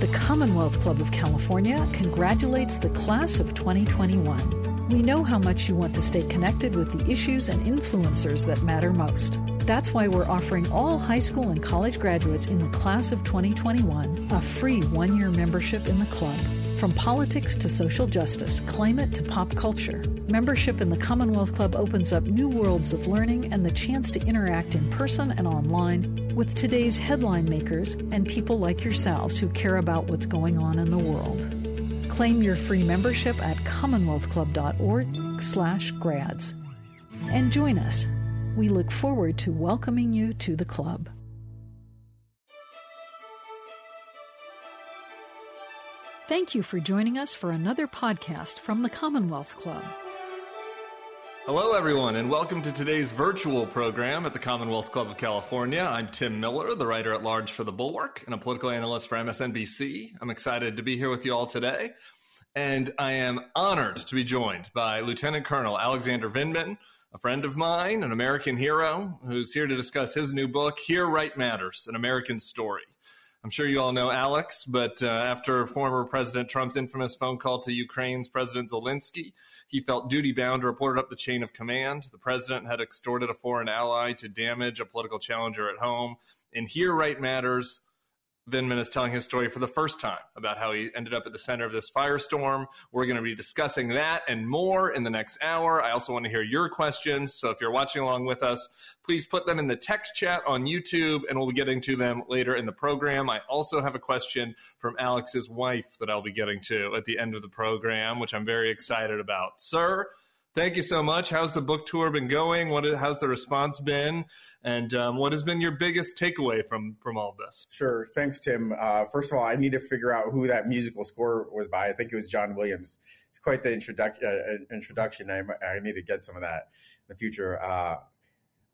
The Commonwealth Club of California congratulates the class of 2021. We know how much you want to stay connected with the issues and influencers that matter most. That's why we're offering all high school and college graduates in the class of 2021 a free one year membership in the club. From politics to social justice, climate to pop culture, membership in the Commonwealth Club opens up new worlds of learning and the chance to interact in person and online with today's headline makers and people like yourselves who care about what's going on in the world. Claim your free membership at commonwealthclub.org/grads and join us. We look forward to welcoming you to the club. Thank you for joining us for another podcast from the Commonwealth Club. Hello, everyone, and welcome to today's virtual program at the Commonwealth Club of California. I'm Tim Miller, the writer at large for The Bulwark and a political analyst for MSNBC. I'm excited to be here with you all today, and I am honored to be joined by Lieutenant Colonel Alexander Vindman, a friend of mine, an American hero, who's here to discuss his new book, Here Right Matters An American Story. I'm sure you all know Alex, but uh, after former President Trump's infamous phone call to Ukraine's President Zelensky, he felt duty bound to report up the chain of command. The president had extorted a foreign ally to damage a political challenger at home. And here, right matters. Vindman is telling his story for the first time about how he ended up at the center of this firestorm. We're going to be discussing that and more in the next hour. I also want to hear your questions. So if you're watching along with us, please put them in the text chat on YouTube and we'll be getting to them later in the program. I also have a question from Alex's wife that I'll be getting to at the end of the program, which I'm very excited about. Sir, thank you so much. How's the book tour been going? What how's the response been? And um, what has been your biggest takeaway from from all of this? Sure. Thanks, Tim. Uh, first of all, I need to figure out who that musical score was by. I think it was John Williams. It's quite the introduction. Uh, introduction. I, I, need to get some of that in the future. Uh,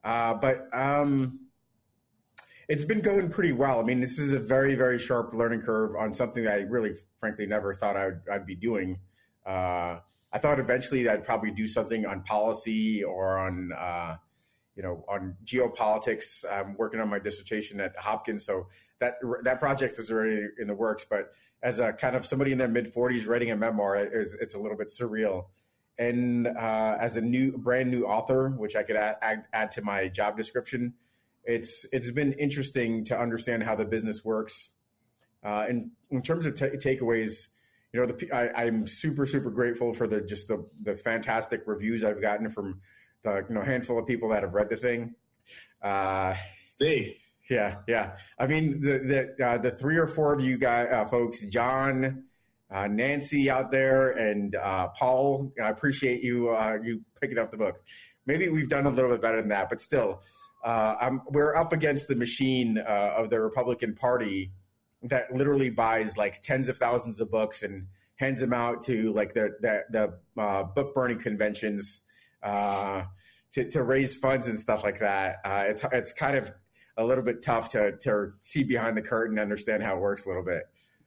uh, but um, it's been going pretty well. I mean, this is a very, very sharp learning curve on something that I really, frankly, never thought I'd, I'd be doing. I thought eventually I'd probably do something on policy or on, uh, you know, on geopolitics. I'm working on my dissertation at Hopkins, so that that project is already in the works. But as a kind of somebody in their mid 40s writing a memoir, it's, it's a little bit surreal. And uh, as a new, brand new author, which I could add, add, add to my job description, it's it's been interesting to understand how the business works. Uh, and in terms of t- takeaways, you know, the, I, am super, super grateful for the just the the fantastic reviews I've gotten from the you know handful of people that have read the thing. Uh. Yeah, yeah. I mean, the the uh, the three or four of you guys, uh, folks, John, uh, Nancy out there, and uh, Paul. I appreciate you uh, you picking up the book. Maybe we've done a little bit better than that, but still, uh, we're up against the machine of the Republican Party that literally buys like tens of thousands of books and hands them out to like the the, the uh, book burning conventions uh, to to raise funds and stuff like that. Uh, it's it's kind of a little bit tough to to see behind the curtain and understand how it works a little bit.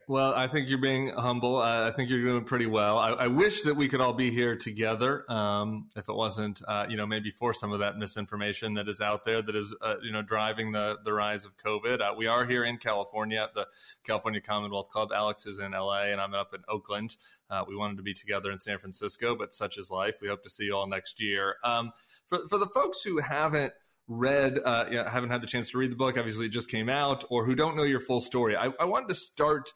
Well, I think you're being humble. Uh, I think you're doing pretty well. I, I, wish that we could all be here together. Um, if it wasn't, uh, you know, maybe for some of that misinformation that is out there that is, uh, you know, driving the the rise of COVID. Uh, we are here in California at the California Commonwealth Club. Alex is in LA, and I'm up in Oakland. Uh, we wanted to be together in San Francisco, but such is life. We hope to see you all next year. Um, for for the folks who haven't read, uh, know, haven't had the chance to read the book, obviously it just came out, or who don't know your full story, I, I wanted to start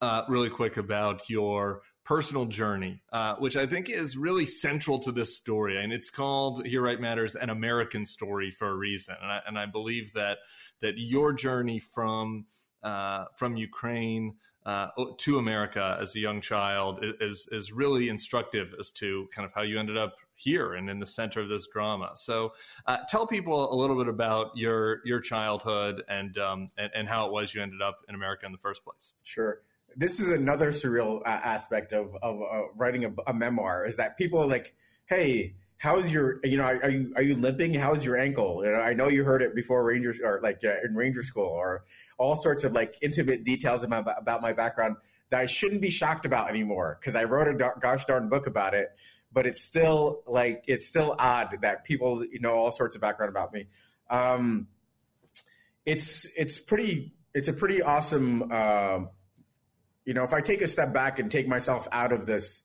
uh, really quick about your personal journey, uh, which I think is really central to this story. And it's called Here Right Matters, an American story for a reason. And I, and I believe that that your journey from uh, from Ukraine uh, to America as a young child is is really instructive as to kind of how you ended up here and in the center of this drama. So, uh, tell people a little bit about your your childhood and, um, and and how it was you ended up in America in the first place. Sure this is another surreal uh, aspect of of uh, writing a, a, memoir is that people are like, hey, how's your you know are you are you limping? How's your ankle? You know, I know you heard it before Rangers or like uh, in Ranger School or all sorts of like intimate details about about my background that I shouldn't be shocked about anymore because I wrote a gosh darn book about it. But it's still like it's still odd that people you know all sorts of background about me. Um, it's it's pretty it's a pretty awesome. Uh, you know, if I take a step back and take myself out of this,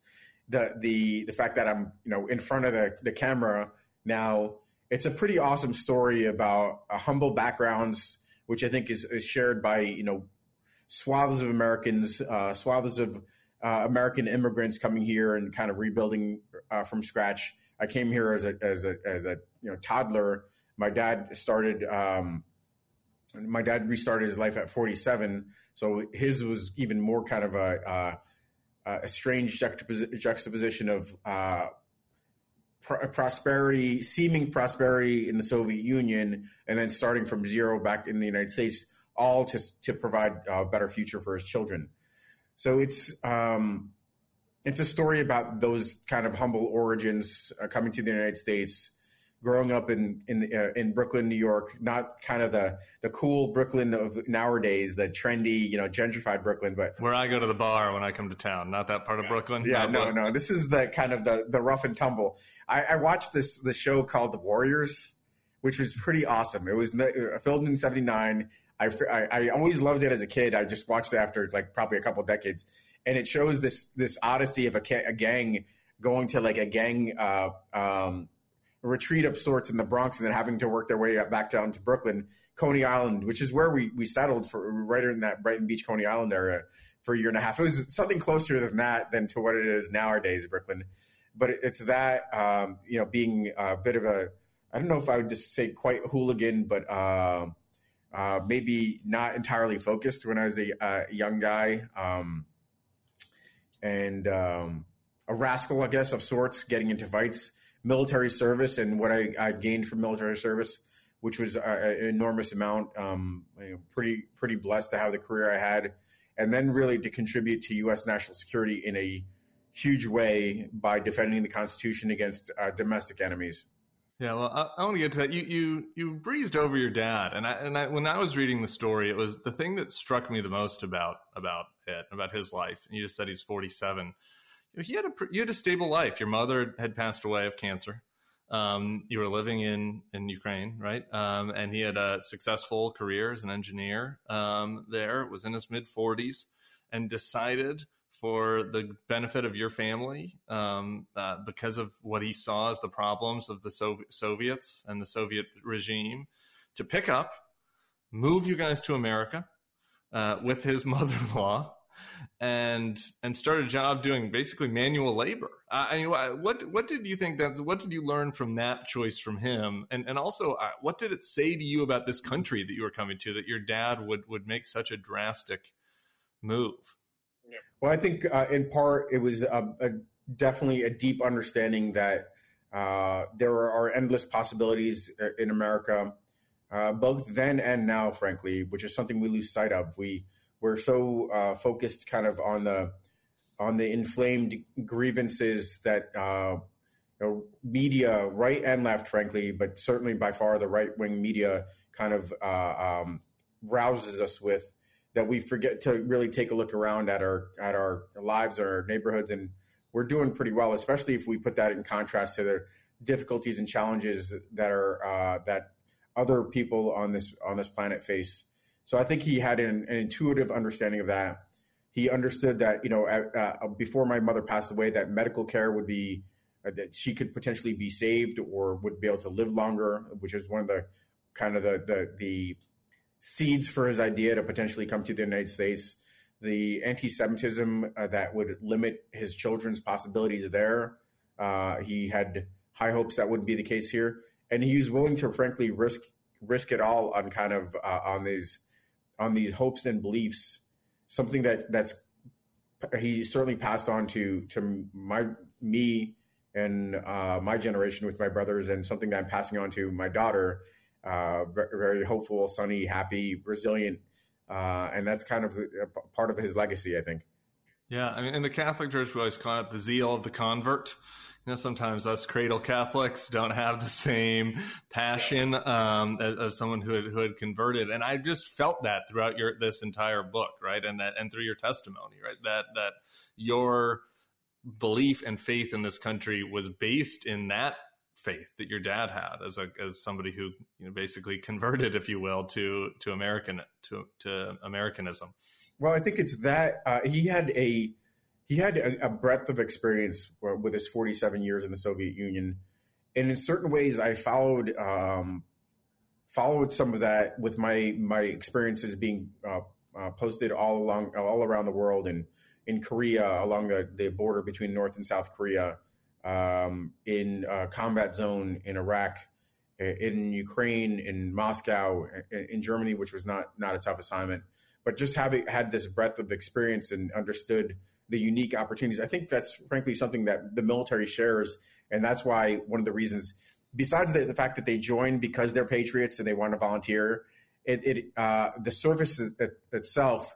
the the the fact that I'm you know in front of the the camera now, it's a pretty awesome story about a humble backgrounds, which I think is, is shared by you know swaths of Americans, uh, swaths of uh, American immigrants coming here and kind of rebuilding uh, from scratch. I came here as a as a as a you know toddler. My dad started. Um, my dad restarted his life at 47, so his was even more kind of a a strange juxtaposition of uh, pr- prosperity, seeming prosperity in the Soviet Union, and then starting from zero back in the United States, all to to provide a better future for his children. So it's um, it's a story about those kind of humble origins uh, coming to the United States, growing up in in uh, in Brooklyn, New York, not kind of the the cool Brooklyn of nowadays, the trendy, you know, gentrified Brooklyn, but where I go to the bar when I come to town, not that part of Brooklyn. Yeah, no, no, this is the kind of the the rough and tumble. I, I watched this the show called The Warriors, which was pretty awesome. It was uh, filmed in '79. I, I, I always loved it as a kid. I just watched it after like probably a couple decades, and it shows this this odyssey of a, a gang going to like a gang uh, um, retreat of sorts in the Bronx, and then having to work their way back down to Brooklyn, Coney Island, which is where we we settled for right in that Brighton Beach, Coney Island area for a year and a half. It was something closer than that than to what it is nowadays, Brooklyn. But it's that um, you know being a bit of a I don't know if I would just say quite hooligan, but uh, uh, maybe not entirely focused when I was a, young guy, um, and um, a rascal, I guess, of sorts, getting into fights, military service, and what I, I gained from military service, which was an enormous amount. Um, you know, pretty pretty blessed to have the career I had, and then really to contribute to U.S. national security in a huge way by defending the Constitution against uh, domestic enemies. Yeah, well, I, I, want to get to that. You you you breezed over your dad, and I and I, when I was reading the story, it was the thing that struck me the most about about it, about his life. And you just said he's forty seven. He had a you had a stable life. Your mother had passed away of cancer. Um, you were living in in Ukraine, right? Um, and he had a successful career as an engineer um, there. Was in his mid forties, and decided for the benefit of your family um, uh, because of what he saw as the problems of the Soviets and the Soviet regime to pick up, move you guys to America uh, with his mother-in-law, and and start a job doing basically manual labor. I mean, what what did you think that? What did you learn from that choice from him? And and also, uh, what did it say to you about this country that you were coming to that your dad would would make such a drastic move? Well, I think uh, in part it was a, a, definitely a deep understanding that uh, there are endless possibilities uh, in America, uh, both then and now, frankly, which is something we lose sight of. We we're so uh, focused kind of on the on the inflamed grievances that uh, you know, media, right and left, frankly, but certainly by far the right wing media, kind of um, rouses us with that we forget to really take a look around at our at our lives or our neighborhoods. And we're doing pretty well especially if we put that in contrast to the difficulties and challenges that are uh, that other people on this on this planet face so i think he had an, an intuitive understanding of that he understood that you know uh, before my mother passed away that medical care would be uh, that she could potentially be saved or would be able to live longer which is one of the kind of the the, the seeds for his idea to potentially come to the United States. The anti-Semitism uh, that would limit his children's possibilities there. Uh, he had high hopes that wouldn't be the case here, and he was willing to, frankly, risk risk it all on kind of uh, on these on these hopes and beliefs. Something that that's he certainly passed on to to my me and uh, my generation with my brothers, and something that I'm passing on to my daughter uh, very hopeful, sunny, happy, resilient, uh, and that's kind of part of his legacy, I think. Yeah, I mean, in the Catholic Church, we always call it the zeal of the convert. You know, sometimes us cradle Catholics don't have the same passion um, as, as, someone who had, who had converted, and I just felt that throughout your this entire book, right, and that and through your testimony, right, that that your belief and faith in this country was based in that faith that your dad had as a as somebody who you know basically converted, if you will, to to American to to Americanism. Well, I think it's that uh, he had a he had a, a, breadth of experience with his 47 years in the Soviet Union, and in certain ways, I followed um, followed some of that with my my experiences being uh, uh, posted all along all around the world and in Korea along the, the border between North and South Korea, um, in a combat zone in Iraq, in Ukraine, in Moscow, in Germany, which was not not a tough assignment, but just having had this breadth of experience and understood the unique opportunities. I think that's frankly something that the military shares, and that's why one of the reasons, besides the, the fact that they join because they're patriots and they want to volunteer, it, it uh, the service itself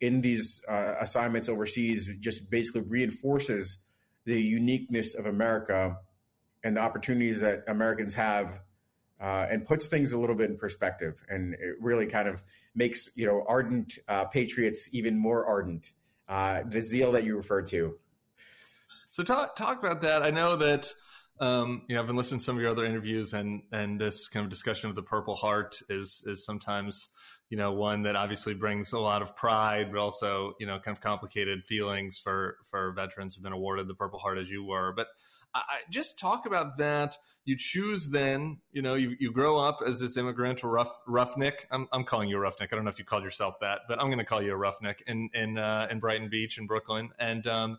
in these uh, assignments overseas just basically reinforces the uniqueness of America and the opportunities that Americans have uh, and puts things a little bit in perspective. And it really kind of makes, you know, ardent uh, patriots even more ardent. Uh, the zeal that you referred to. So talk, talk about that. I know that, um, you know, I've been listening to some of your other interviews and, and this kind of discussion of the purple heart is, is sometimes, you know, one that obviously brings a lot of pride, but also, you know, kind of complicated feelings for, for veterans who've been awarded the purple heart as you were. But I, just talk about that. You choose then, you know, you, you grow up as this immigrant or rough, roughneck. I'm, I'm calling you a roughneck. I don't know if you called yourself that, but I'm going to call you a roughneck in, in, uh, in Brighton Beach in Brooklyn. And, um,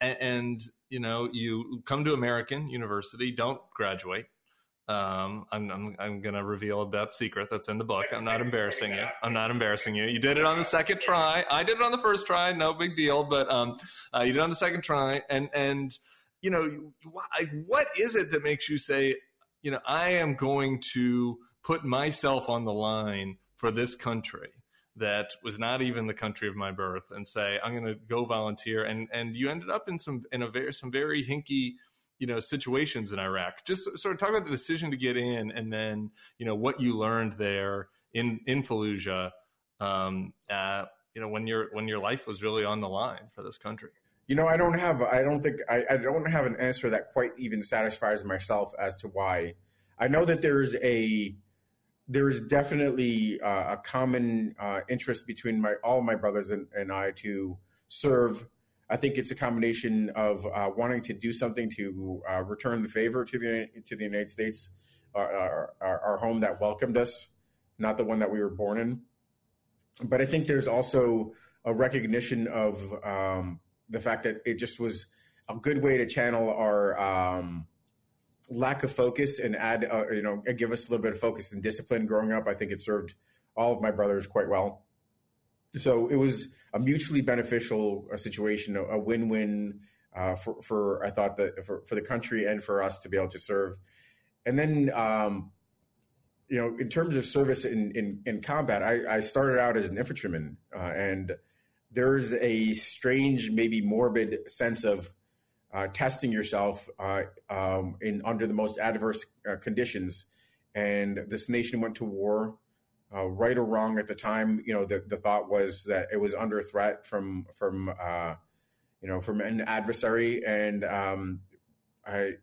and, and, you know, you come to American University, don't graduate. Um, I'm, I'm, I'm going to reveal that secret that's in the book. I'm not embarrassing you. I'm not embarrassing you. You did it on the second try. I did it on the first try. No big deal. But, um, uh, you did it on the second try. And, and, you know, what is it that makes you say, you know, I am going to put myself on the line for this country that was not even the country of my birth and say I'm going to go volunteer? And and you ended up in some in a very some very hinky you know situations in Iraq. Just sort of talk about the decision to get in and then you know what you learned there in in Fallujah um, uh, you know when your when your life was really on the line for this country you know, I don't have, I don't think, I, I don't have an answer that quite even satisfies myself as to why. I know that there's a, there is definitely uh, a common uh, interest between my all my brothers and, and, I to serve. I think it's a combination of uh, wanting to do something to uh, return the favor to the to the United States, our, our, our, home that welcomed us, not the one that we were born in. But I think there's also a recognition of um, the fact that it just was a good way to channel our um, lack of focus and add, uh, you know, give us a little bit of focus and discipline growing up. I think it served all of my brothers quite well. So it was a mutually beneficial uh, situation, a, a win-win uh, for, for, I thought that for, for the country and for us to be able to serve. And then, um, you know, in terms of service in, in, in combat, I, I started out as an infantryman uh, and there's a strange, maybe morbid sense of uh, testing yourself uh, um, in under the most adverse uh, conditions. And this nation went to war, uh, right or wrong at the time. You know, the, the thought was that it was under threat from from uh, you know from an adversary, and um, I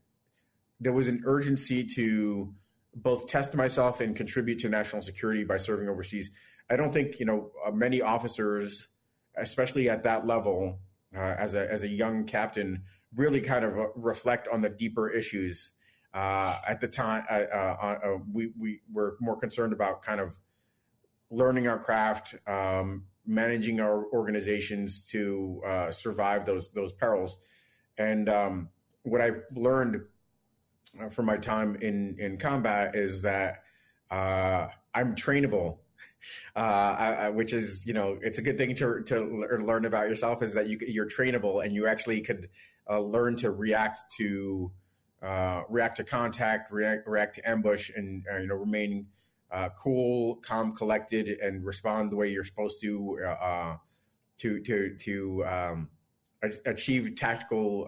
there was an urgency to both test myself and contribute to national security by serving overseas. I don't think you know uh, many officers especially at that level, uh, as a as a young captain, really kind of reflect on the deeper issues. Uh, at the time, uh, uh, uh, we we were more concerned about kind of learning our craft, um, managing our organizations to uh, survive those those perils. And um, what I learned from my time in in combat is that I'm trainable uh, which is you know it's a good thing to to learn about yourself is that you you're trainable and you actually could uh, learn to react to uh, react to contact, react react to ambush, and uh, you know remain uh, cool, calm, collected, and respond the way you're supposed to uh, to to to um, achieve tactical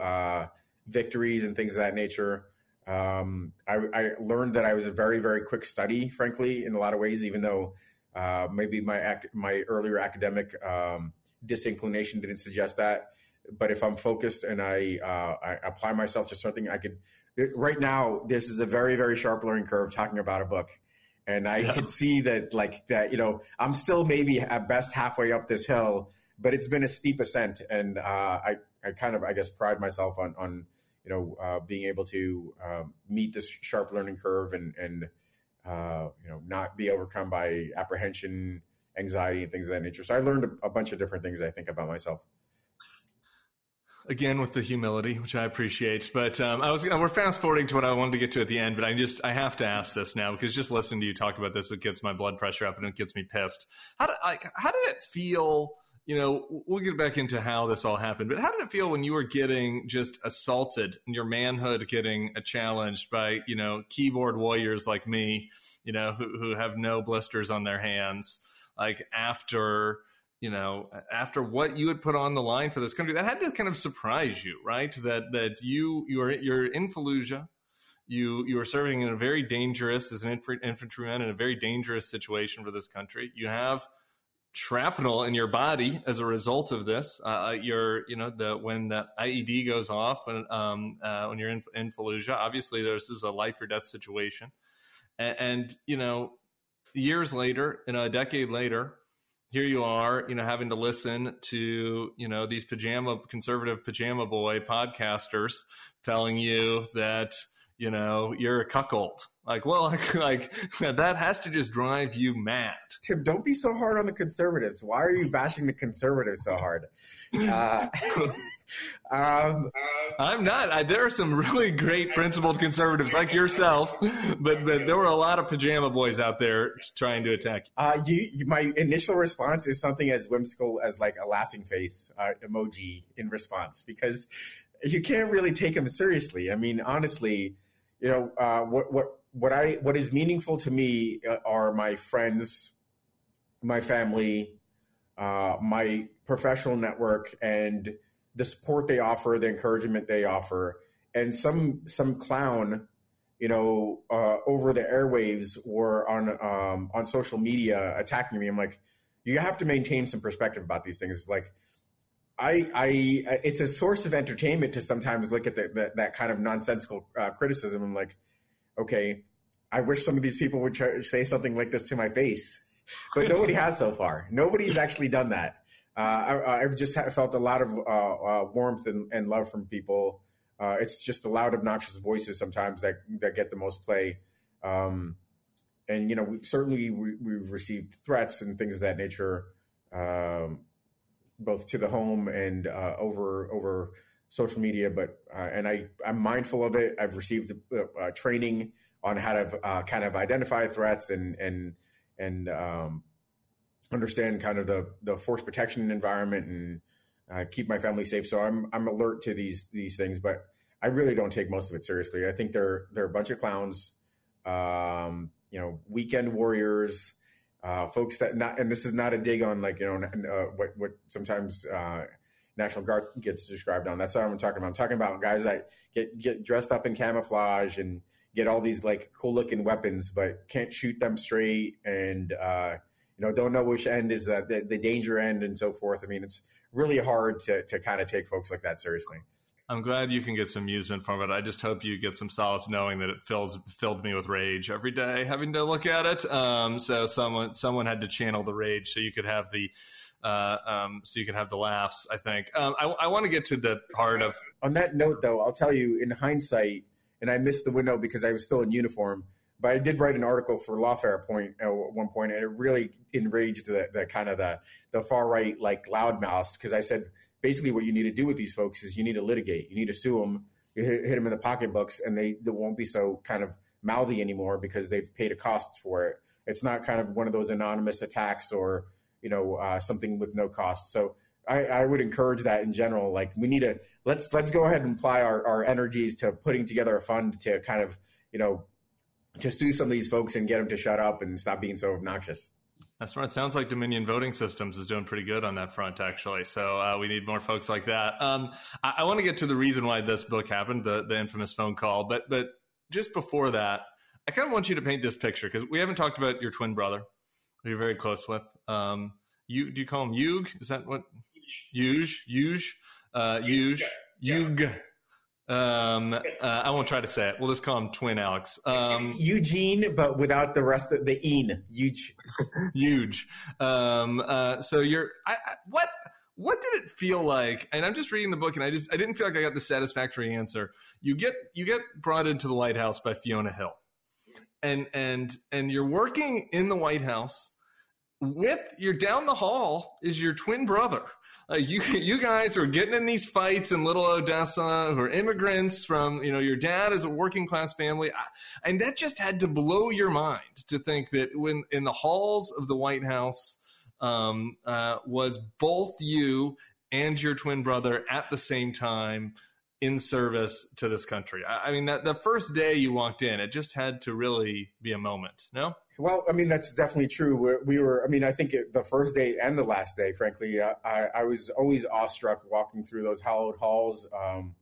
victories and things of that nature. Um, I, I, learned that I was a very, very quick study, frankly, in a lot of ways, even though uh, maybe my ac- my earlier academic um, disinclination didn't suggest that, but if I'm focused and I, uh, I apply myself to something, I could. Right now, this is a very very sharp learning curve talking about a book, and I yeah. can see that like that. You know, I'm still maybe at best halfway up this hill, but it's been a steep ascent, and uh, I I kind of I guess pride myself on on you know uh, being able to um, meet this sharp learning curve and and uh, you know not be overcome by apprehension, anxiety, and things of that nature. So I learned a, a bunch of different things I think about myself again with the humility, which I appreciate. But um, I was we're fast forwarding to what I wanted to get to at the end, but I just I have to ask this now because just listening to you talk about this, it gets my blood pressure up and it gets me pissed. How did how did it feel? You know, we'll get back into how this all happened, but how did it feel when you were getting just assaulted and your manhood getting uh, challenged by you know keyboard warriors like me, you know, who who have no blisters on their hands, like after you know, after what you had put on the line for this country, that had to kind of surprise you, right? That that you you are you're in Fallujah, you you are serving in a very dangerous as an infantryman in a very dangerous situation for this country. You have shrapnel in your body as a result of this. Uh, uh you're you know the when the IED goes off and um, uh, when you're in, in Fallujah, obviously this is a life or death situation, and, and you know years later, you know a decade later here you are, you know, having to listen to, you know, these pajama conservative pajama boy podcasters telling you that, you know, you're a cuckold. Like, well, like, like that has to just drive you mad. Tim, don't be so hard on the conservatives. Why are you bashing the conservatives so hard? Uh, um, I'm not. I, there are some really great principled conservatives like yourself, but, but there were a lot of pajama boys out there trying to attack you. Uh, you, you my initial response is something as whimsical as like a laughing face uh, emoji in response because you can't really take them seriously. I mean, honestly, you know, uh, what what what I what is meaningful to me uh, are my friends, my family, uh, my professional network, and the support they offer, the encouragement they offer, and some some clown, you know, uh, over the airwaves or on um, on social media attacking me. I'm like, you have to maintain some perspective about these things. Like, I, I, it's a source of entertainment to sometimes look at the, the, that kind of nonsensical uh, criticism. I'm like, okay, I wish some of these people would try, say something like this to my face, but nobody has so far. Nobody's actually done that. Uh, I, have just felt a lot of uh, uh, warmth and, and, love from people. Uh, it's just the loud, obnoxious voices sometimes that that get the most play. Um, and you know, we, certainly we, have received threats and things of that nature, um, both to the home and uh, over over social media. But uh, and I I'm mindful of it. I've received training on how to kind of identify threats and and and um, understand kind of the the force protection environment and uh, keep my family safe. So I'm I'm alert to these these things, but I really don't take most of it seriously. I think they're they're a bunch of clowns, um, you know, weekend warriors, uh, folks that not. And this is not a dig on like you know uh, what what sometimes. Uh, National Guard gets described on. That's not what I'm talking about. I'm talking about guys that get get dressed up in camouflage and get all these like cool looking weapons, but can't shoot them straight and uh, you know, don't know which end is the, the, the danger end and so forth. I mean, it's really hard to, to kind of take folks like that seriously. I'm glad you can get some amusement from it. I just hope you get some solace knowing that it fills filled me with rage every day having to look at it. Um, so someone someone had to channel the rage so you could have the uh, um, so you can have the laughs. I think um, I, I want to get to the part of. On that note, though, I'll tell you in hindsight, and I missed the window because I was still in uniform but I did write an article for Lawfare Point at one point, and it really enraged the, the kind of the the far right like loudmouths because I said basically what you need to do with these folks is you need to litigate, you need to sue them, hit, hit them in the pocketbooks, and they, they won't be so kind of mouthy anymore because they've paid a cost for it. It's not kind of one of those anonymous attacks or you know uh, something with no cost. So I, I, would encourage that in general. Like we need to let's let's go ahead and apply our, our energies to putting together a fund to kind of you know to sue some of these folks and get them to shut up and stop being so obnoxious. That's right. Sounds like Dominion Voting Systems is doing pretty good on that front, actually. So uh, we need more folks like that. Um, I, I want to get to the reason why this book happened, the the infamous phone call. But but just before that, I kind of want you to paint this picture because we haven't talked about your twin brother, who you're very close with. Um, you do you call him Yug? Is that what? Yuge, Yuge, uh, Yuge, Yuge. Um, uh, I won't try to say it. We'll just call him Twin Alex. Um, Eugene, but without the rest of the "een." Huge, huge. Um, uh, so you're I, I, what? what did it feel like? And I'm just reading the book, and I just I didn't feel like I got the satisfactory answer. You get you get brought into the White House by Fiona Hill, and and and you're working in the White House with you're down the hall is your twin brother. Uh, you you guys are getting in these fights in Little Odessa, who are immigrants from you know your dad is a working class family, and that just had to blow your mind to think that when in the halls of the White House um, uh, was both you and your twin brother at the same time in service to this country. I, I mean, that the first day you walked in, it just had to really be a moment. No. Well, I mean, that's definitely true. We're, were, I mean, I think it, the first day and the last day, frankly, I, I, was always awestruck walking through those hallowed halls um,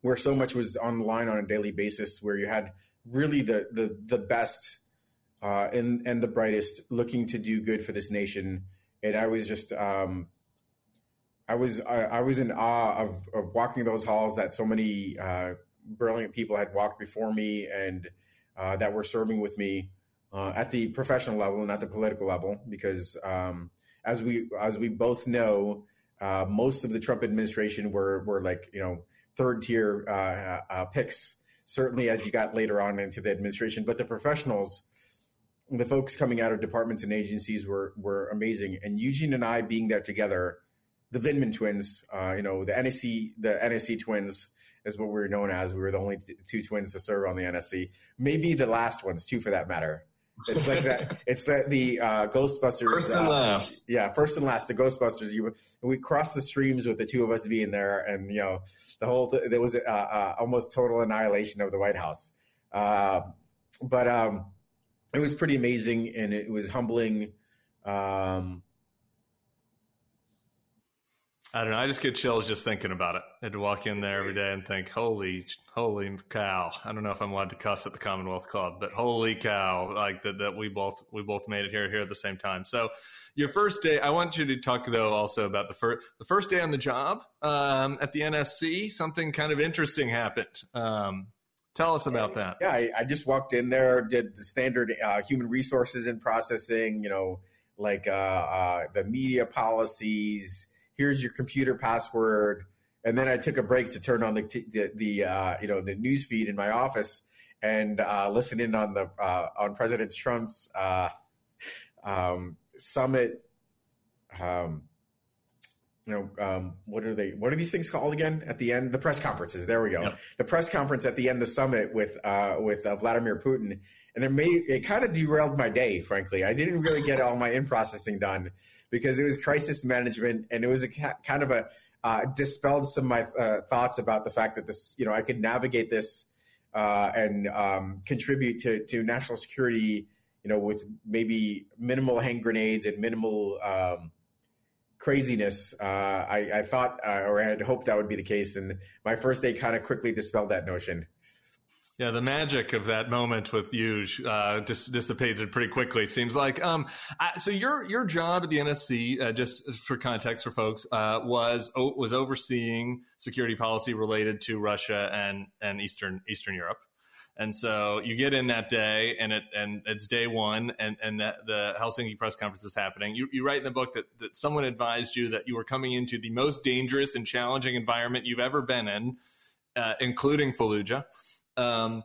where so much was on the line on a daily basis, where you had really the, the, the best uh, and and the brightest, looking to do good for this nation. And I was just, um, I was I, I, was in awe of, of walking those halls that so many uh, brilliant people had walked before me and uh, that were serving with me uh, at the professional level and at the political level. Because um, as we as we both know, uh, most of the Trump administration were were like you know third tier uh, picks. Certainly, as you got later on into the administration, but the professionals the folks coming out of departments and agencies were were amazing. And Eugene and I being there together, the Vindman twins, uh, you know, the NSC the NSC twins is what we were known as. We were the only t- two twins to serve on the NSC, maybe the last ones too, for that matter. It's like that. It's that the uh, Ghostbusters. First and uh, last. Yeah, first and last. The Ghostbusters. You we crossed the streams with the two of us being there, and you know the whole. Th- there was uh, uh, almost total annihilation of the White House. Uh, but um, it was pretty amazing and it was humbling. Um, I don't know. I just get chills just thinking about it. I had to walk in there every day and think, "Holy, holy cow!" I don't know if I'm allowed to cuss at the Commonwealth Club, but holy cow! Like that, that we both we both made it here here at the same time. So, your first day. I want you to talk though also about the first the first day on the job um, at the NSC. Something kind of interesting happened. Um, Tell us about that. Yeah, I, I just walked in there, did the standard uh, human resources and processing, you know, like uh, uh, the media policies. Here's your computer password, and then I took a break to turn on the t- the, the uh, you know the news feed in my office and uh, listen in on the uh, on President Trump's um, summit. Um, you know, um, what are they? What are these things called again? At the end, the press conferences. There we go. Yep. The press conference at the end of the summit with uh, with uh, Vladimir Putin, and it made it kind of derailed my day. Frankly, I didn't really get all my in processing done because it was crisis management, and it was a kind of a uh, dispelled some of my uh, thoughts about the fact that this, you know, I could navigate this uh, and um, contribute to to national security, you know, with maybe minimal hand grenades and minimal. Um, craziness. Uh, I, I, thought, uh, or I had hoped that would be the case, and my first day kind of quickly dispelled that notion. Yeah, the magic of that moment with you uh, dis- dissipated pretty quickly. It seems like. Um, I, so your your job at the NSC, uh, just for context for folks, uh, was was overseeing security policy related to Russia and and Eastern Eastern Europe. And so you get in that day, and it and it's day one, and and the, the Helsinki press conference is happening. You, you write in the book that that someone advised you that you were coming into the most dangerous and challenging environment you've ever been in, uh, including Fallujah. Um,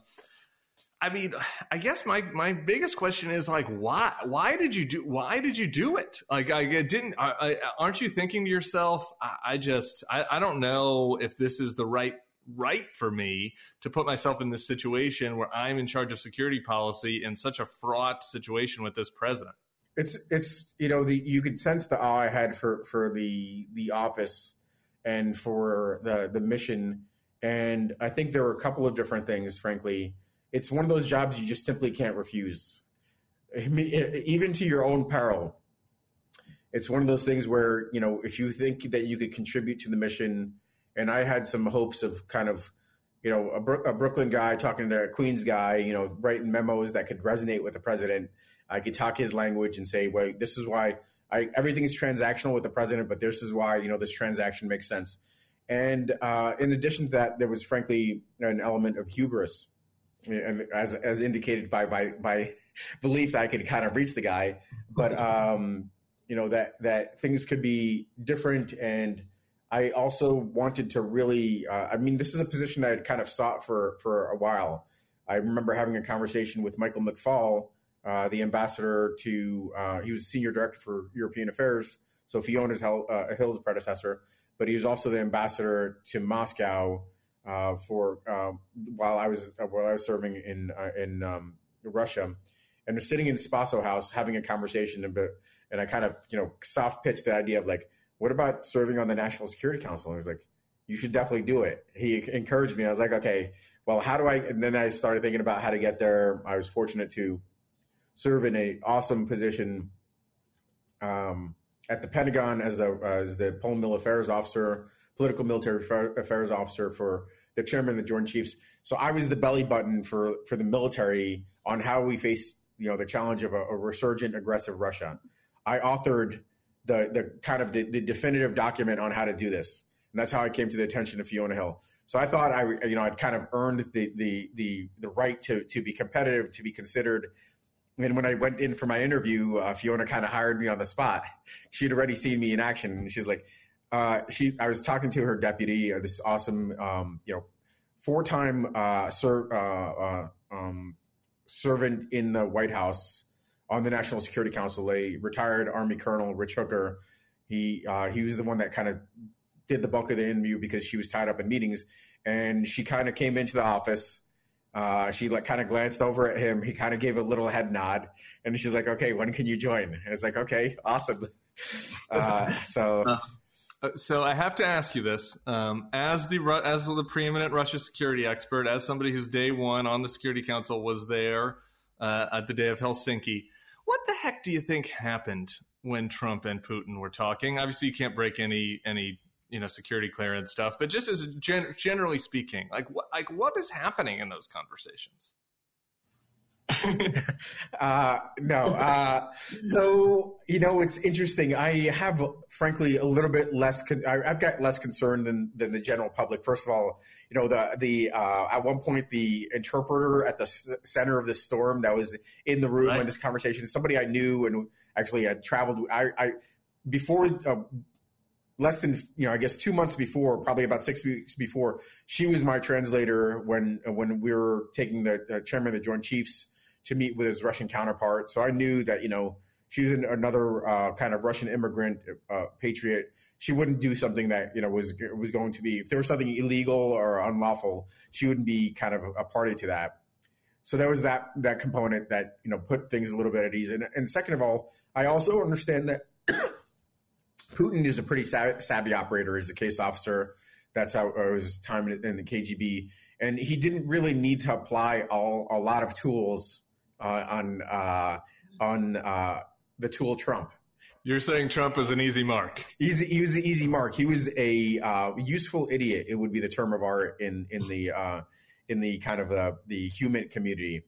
I mean, I guess my my biggest question is like, why why did you do why did you do it? Like, I didn't. I, I, aren't you thinking to yourself? I, I just I, I don't know if this is the right right for me to put myself in this situation where I'm in charge of security policy in such a fraught situation with this president. It's it's you know the you could sense the awe I had for for the the office and for the the mission, and I think there were a couple of different things. Frankly, it's one of those jobs you just simply can't refuse, even to your own peril. It's one of those things where you know if you think that you could contribute to the mission and I had some hopes of kind of, you know, a, Bro- a, Brooklyn guy talking to a Queens guy, you know, writing memos that could resonate with the president. I could talk his language and say, well, this is why I, everything is transactional with the president, but this is why, you know, this transaction makes sense. And uh, in addition to that, there was frankly an element of hubris, and as as indicated by by by belief that I could kind of reach the guy, but um, you know that that things could be different. And I also wanted to really uh, I mean this is a position I had kind of sought for for a while. I remember having a conversation with Michael McFaul, uh, the ambassador to uh, he was senior director for European affairs, so Fiona's uh, Hill's predecessor, but he was also the ambassador to Moscow uh, for um, while I was while I was serving in in um, Russia, and we're sitting in Spaso House having a conversation about and I kind of, you know, soft pitched the idea of like, what about serving on the National Security Council? And he was like, you should definitely do it. He encouraged me. I was like, okay, well, how do I? And then I started thinking about how to get there. I was fortunate to serve in a awesome position um, at the Pentagon as the as the Affairs Officer, political military affairs officer for the chairman of the Joint Chiefs. So I was the belly button for for the military on how we face you know the challenge of a, a resurgent aggressive Russia. I authored the the kind of the, the, definitive document on how to do this, and that's how I came to the attention of Fiona Hill. So I thought I you know I'd kind of earned the the the the right to to be competitive, to be considered. And when I went in for my interview, uh, Fiona kind of hired me on the spot. She'd already seen me in action, and she's like, uh, she. I was talking to her deputy, uh, this awesome, um, you know, four-time uh, ser- uh, uh, um, servant in the White House on the National Security Council, a retired Army Colonel, Rich Hooker. He uh, he was the one that kind of did the bulk of the interview because she was tied up in meetings, and she kind of came into the office. Uh, she like kind of glanced over at him. He kind of gave a little head nod, and she's like, "Okay, when can you join?" And it's like, "Okay, awesome." Uh, so. Uh, uh, so I have to ask you this: um, as the as the preeminent Russia security expert, as somebody who's day one on the Security Council was there uh, at the day of Helsinki, what the heck do you think happened when Trump and Putin were talking? Obviously, you can't break any any you know security clearance stuff, but just as gen- generally speaking, like what like what is happening in those conversations? uh, no. Uh, so you know, it's interesting. I have, frankly, a little bit less. Con- I, have got less concern than than the general public. First of all, you know, the the uh, at one point the interpreter at the s- center of the storm that was in the room right. when this conversation, somebody I knew and actually had traveled. I, I before. Uh, less than you know, I guess two months before, probably about six weeks before, she was my translator when when we were taking the chairman of the Joint Chiefs to meet with his Russian counterpart. So I knew that, you know, she was another uh, kind of Russian immigrant uh, patriot. She wouldn't do something that you know was was going to be if there was something illegal or unlawful, she wouldn't be kind of a party to that. So there was that that component that you know put things a little bit at ease. And, and second of all, I also understand that Putin is a pretty savvy operator. He's a case officer. That's how it was his time in the KGB, and he didn't really need to apply all a lot of tools uh, on uh, on uh, the tool Trump. You're saying Trump was an easy mark. He's, he was an easy mark. He was a uh, useful idiot. It would be the term of art in in the uh, in the kind of the the HUMINT community.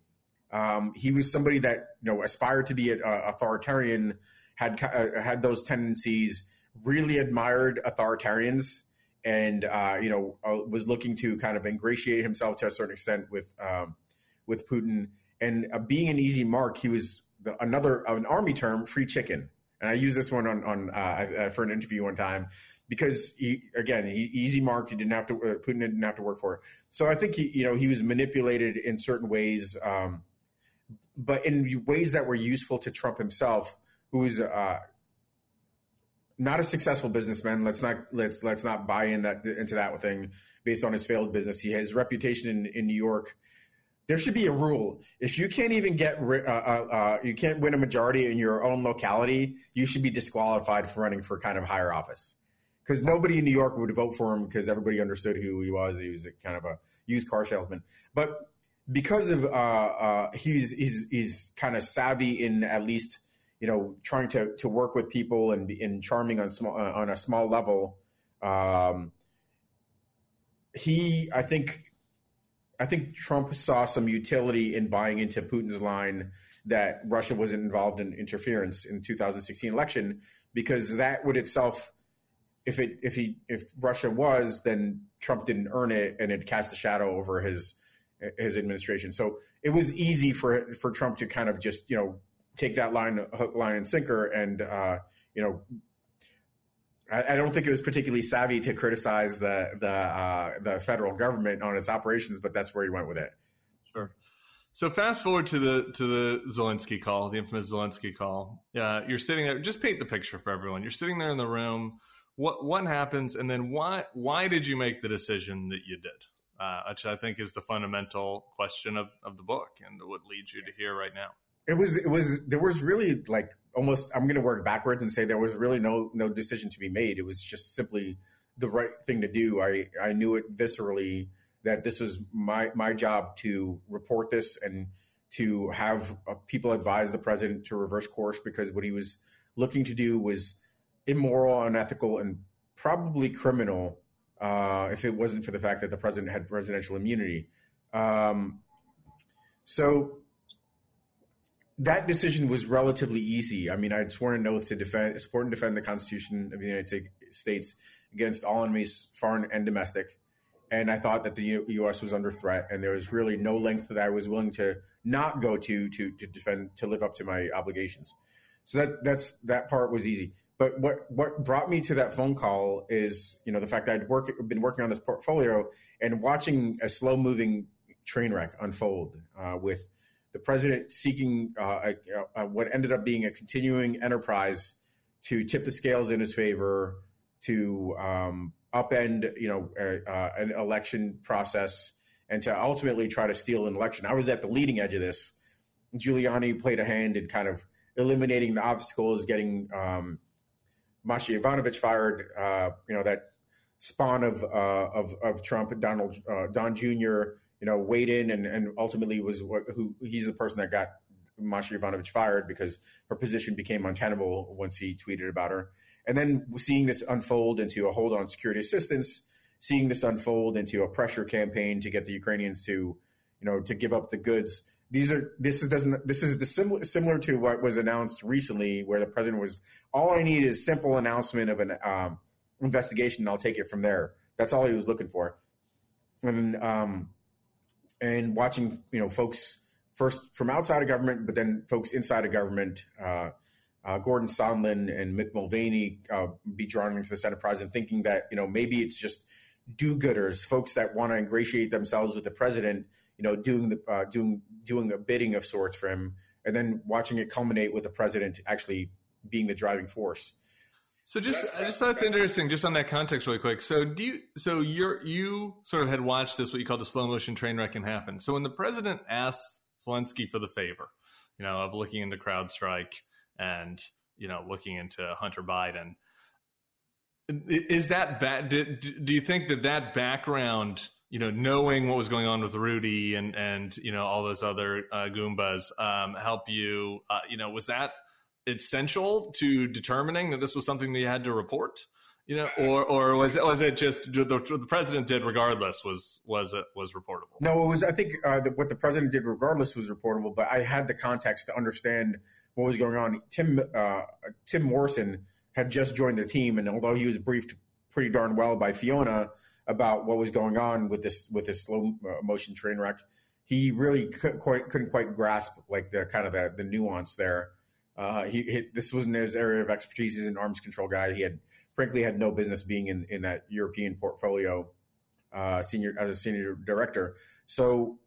Um, he was somebody that you know aspired to be an authoritarian, had uh, had those tendencies, really admired authoritarians, and uh, you know uh, was looking to kind of ingratiate himself to a certain extent with um, with Putin and uh, being an easy mark, he was the, another an army term, free chicken. And I used this one on on uh, for an interview one time because he again he, easy mark. He didn't have to uh, Putin didn't have to work for it. So I think he you know he was manipulated in certain ways, um, but in ways that were useful to Trump himself, who was uh, not a successful businessman. Let's not let's let's not buy in that into that thing based on his failed business. He has reputation in, in New York there should be a rule. If you can't even get, uh, uh, uh, you can't win a majority in your own locality, you should be disqualified for running for kind of higher office. Because nobody in New York would vote for him because everybody understood who he was. He was a kind of a used car salesman. But because of uh, uh, he's he's he's kind of savvy in at least you know trying to to work with people and and charming on small uh, on a small level. Um, he, I think, I think Trump saw some utility in buying into Putin's line that Russia wasn't involved in interference in 2016 election because that would itself if it if he if Russia was then Trump didn't earn it and it cast a shadow over his his administration. So it was easy for for Trump to kind of just you know take that line hook line and sinker and uh, you know, I, I, don't think it was particularly savvy to criticize the the uh, the federal government on its operations, but that's where he went with it. Sure. So fast forward to the to the Zelensky call, the infamous Zelensky call. Uh, you're sitting there. Just paint the picture for everyone. You're sitting there in the room. What what happens, and then why why did you make the decision that you did? Uh, which I think is the fundamental question of, of the book and what leads you to here right now. It was it was there was really like almost I'm going to work backwards and say there was really no no decision to be made. It was just simply the right thing to do. I I knew it viscerally that this was my my job to report this and to have uh, people advise the president to reverse course because what he was looking to do was immoral, unethical, and probably criminal uh, if it wasn't for the fact that the president had presidential immunity. Um, so that decision was relatively easy. I mean, I'd sworn an oath to defend, support and defend the Constitution of the United States against all enemies, foreign and domestic and I thought that the U- U.S. was under threat, and there was really no length that I was willing to not go to to to defend to live up to my obligations. So that that's that part was easy. But what what brought me to that phone call is you know the fact that I'd work been working on this portfolio and watching a slow moving train wreck unfold uh, with the president seeking uh, a, a, what ended up being a continuing enterprise to tip the scales in his favor to um, upend, you know, uh, an election process and to ultimately try to steal an election. I was at the leading edge of this. Giuliani played a hand in kind of eliminating the obstacles, getting um, Masha Yovanovitch fired. Uh, you know that spawn of uh, of, of Trump, Donald uh, Don Jr. You know weighed in and, and ultimately was what, who he's the person that got Masha Yovanovitch fired because her position became untenable once he tweeted about her. And then seeing this unfold into a hold on security assistance, seeing this unfold into a pressure campaign to get the Ukrainians to, you know, to give up the goods. These are this is doesn't this is the similar similar to what was announced recently, where the president was all I need is simple announcement of an um, investigation, and I'll take it from there. That's all he was looking for. And um, and watching you know folks first from outside of government, but then folks inside of government. Uh, uh, Gordon Sondland and Mick Mulvaney uh, be drawn into the Senate president, thinking that you know maybe it's just do-gooders, folks that want to ingratiate themselves with the president, you know, doing the uh, doing doing a bidding of sorts for him, and then watching it culminate with the president actually being the driving force. So just that's, I just thought it's interesting, just on that context, really quick. So do you? So you're you sort of had watched this what you call the slow motion train wreck can happen. So when the president asks Zelensky for the favor, you know, of looking into CrowdStrike and you know looking into Hunter Biden. Is that bad? Do, do you think that that background, you know, knowing what was going on with Rudy and and you know all those other uh, Goombas, um, help you? Uh, you know, was that essential to determining that this was something that you had to report? You know, or or was it was it just the, the president did regardless was was it was reportable? No, it was. I think uh, the, what the president did regardless was reportable, but I had the context to understand what was going on. Tim uh, Tim Morrison had just joined the team, and although he was briefed pretty darn well by Fiona about what was going on with this with this slow uh, motion train wreck, he really couldn't quite, couldn't quite grasp like the kind of the, the nuance there. Uh, he, he, this wasn't his area of expertise. He's an arms control guy. He had frankly had no business being in, in that European portfolio uh, senior as a senior director. So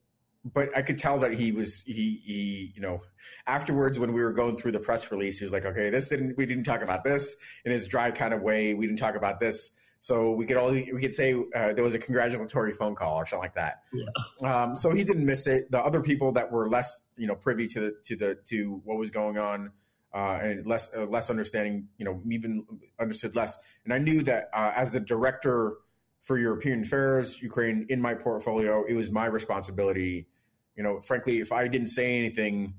but I could tell that he was he he you know afterwards when we were going through the press release he was like okay this didn't we didn't talk about this in his dry kind of way we didn't talk about this so we could all we could say uh, there was a congratulatory phone call or something like that yeah. um, so he didn't miss it the other people that were less you know privy to the to the to what was going on uh, and less uh, less understanding you know even understood less. And I knew that uh, as the director for European affairs Ukraine in my portfolio it was my responsibility. You know, frankly, if I didn't say anything,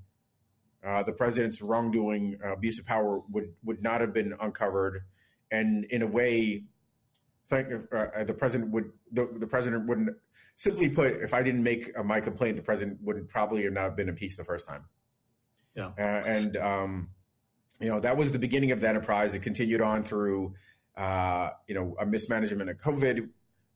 uh, the president's wrongdoing, uh, abuse of power would would not have been uncovered, and in a way, thank uh, the president would the, the president wouldn't simply put, if I didn't make uh, my complaint, the president wouldn't probably have not been impeached the first time. Yeah, uh, and um, you know that was the beginning of the enterprise. It continued on through uh, you know a mismanagement of COVID,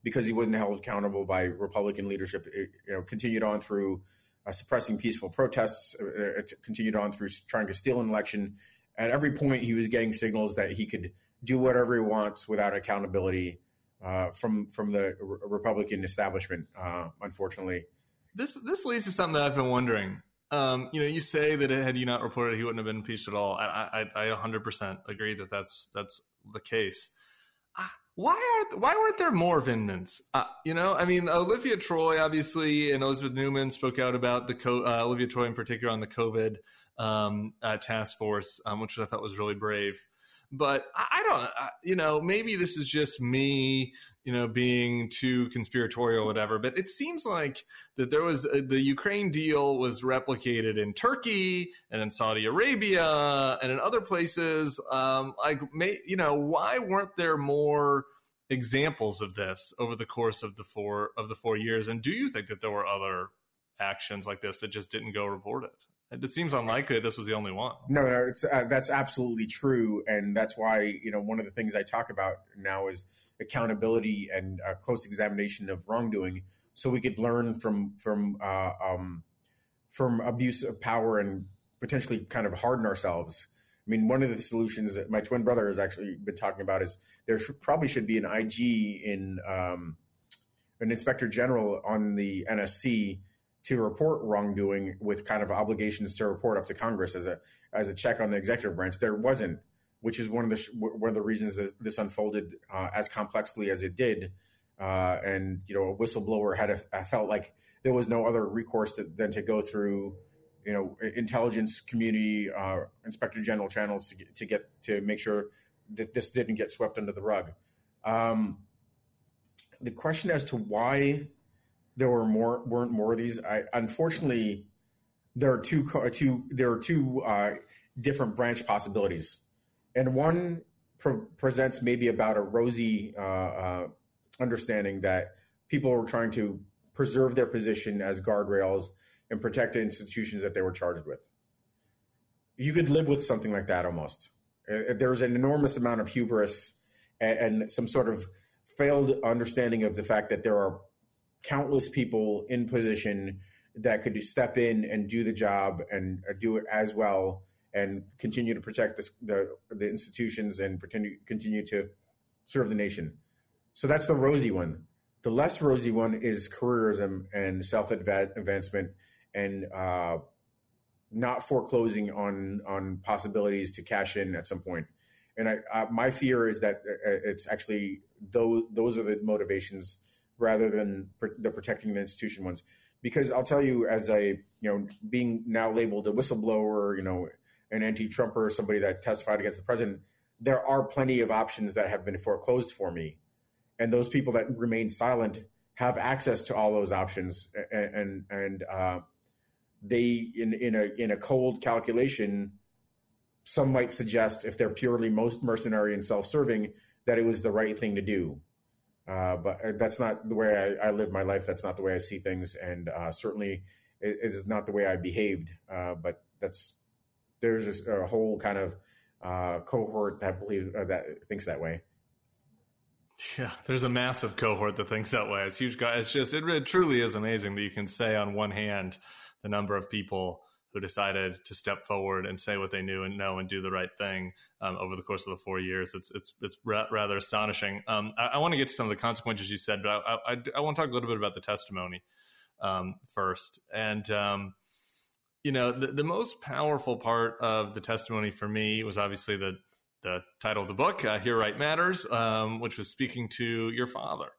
because he wasn't held accountable by Republican leadership, it, you know, continued on through uh, suppressing peaceful protests, uh, uh continued on through trying to steal an election, at every point he was getting signals that he could do whatever he wants without accountability uh, from from the Republican establishment. Uh, unfortunately, this this leads to something that I've been wondering. Um, you know, you say that had you not reported, he wouldn't have been impeached at all. I, I, I 100% agree that that's that's the case. Why are why weren't there more Vindmans? Uh, you know, I mean, Olivia Troy obviously and Elizabeth Newman spoke out about the co- uh, Olivia Troy in particular on the COVID um, uh, task force, um, which I thought was really brave. But I, I don't, I, you know, maybe this is just me, you know, being too conspiratorial, or whatever. But it seems like that there was uh, the Ukraine deal was replicated in Turkey and in Saudi Arabia and in other places. Um, like, may, you know, why weren't there more? examples of this over the course of the four of the four years and do you think that there were other actions like this that just didn't go reported it seems unlikely this was the only one. No, no, uh, that's absolutely true, and that's why you know one of the things I talk about now is accountability and a close examination of wrongdoing, so we could learn from from uh, um, from abuse of power and potentially kind of harden ourselves. I mean, one of the solutions that my twin brother has actually been talking about is there should, probably should be an IG in um, an inspector general on the NSC to report wrongdoing with kind of obligations to report up to Congress as a as a check on the executive branch. There wasn't, which is one of the one of the reasons that this unfolded uh, as complexly as it did. Uh, and you know, a whistleblower had a, felt like there was no other recourse to, than to go through, you know, intelligence community, uh, inspector general channels to get, to get to make sure that this didn't get swept under the rug. Um, the question as to why there were more weren't more of these. I unfortunately there are two two there are two uh, different branch possibilities, and one pre- presents maybe about a rosy uh, uh, understanding that people were trying to preserve their position as guardrails and protect the institutions that they were charged with. You could live with something like that almost. Uh, there's an enormous amount of hubris and, and some sort of failed understanding of the fact that there are countless people in position that could step in and do the job and uh, do it as well and continue to protect the, the, the institutions and continue, continue to serve the nation. So that's the rosy one. The less rosy one is careerism and self advancement and uh, not foreclosing on on possibilities to cash in at some point. And I, uh, my fear is that uh, it's actually those those are the motivations rather than the protecting the institution ones. Because I'll tell you, as a you know, being now labeled a whistleblower, you know, an anti-Trumper, or somebody that testified against the president, there are plenty of options that have been foreclosed for me, and those people that remain silent have access to all those options, and and, and uh, they in in a in a cold calculation, some might suggest if they're purely most mercenary and self-serving that it was the right thing to do. Uh, but uh, that's not the way I, I, live my life. That's not the way I see things, and uh, certainly it, it is not the way I behaved. Uh, but that's there's a, a whole kind of uh, cohort that believe that thinks that way. Yeah, there's a massive cohort that thinks that way. It's huge. It's just it, it truly is amazing that you can say on one hand the number of people who decided to step forward and say what they knew and know and do the right thing um, over the course of the four years. It's it's it's ra- rather astonishing. Um, I, I want to get to some of the consequences you said, but I, I, I want to talk a little bit about the testimony um, first. And um, you know, the, the most powerful part of the testimony for me was obviously the the title of the book, uh, "Here Right Matters," um, which was speaking to your father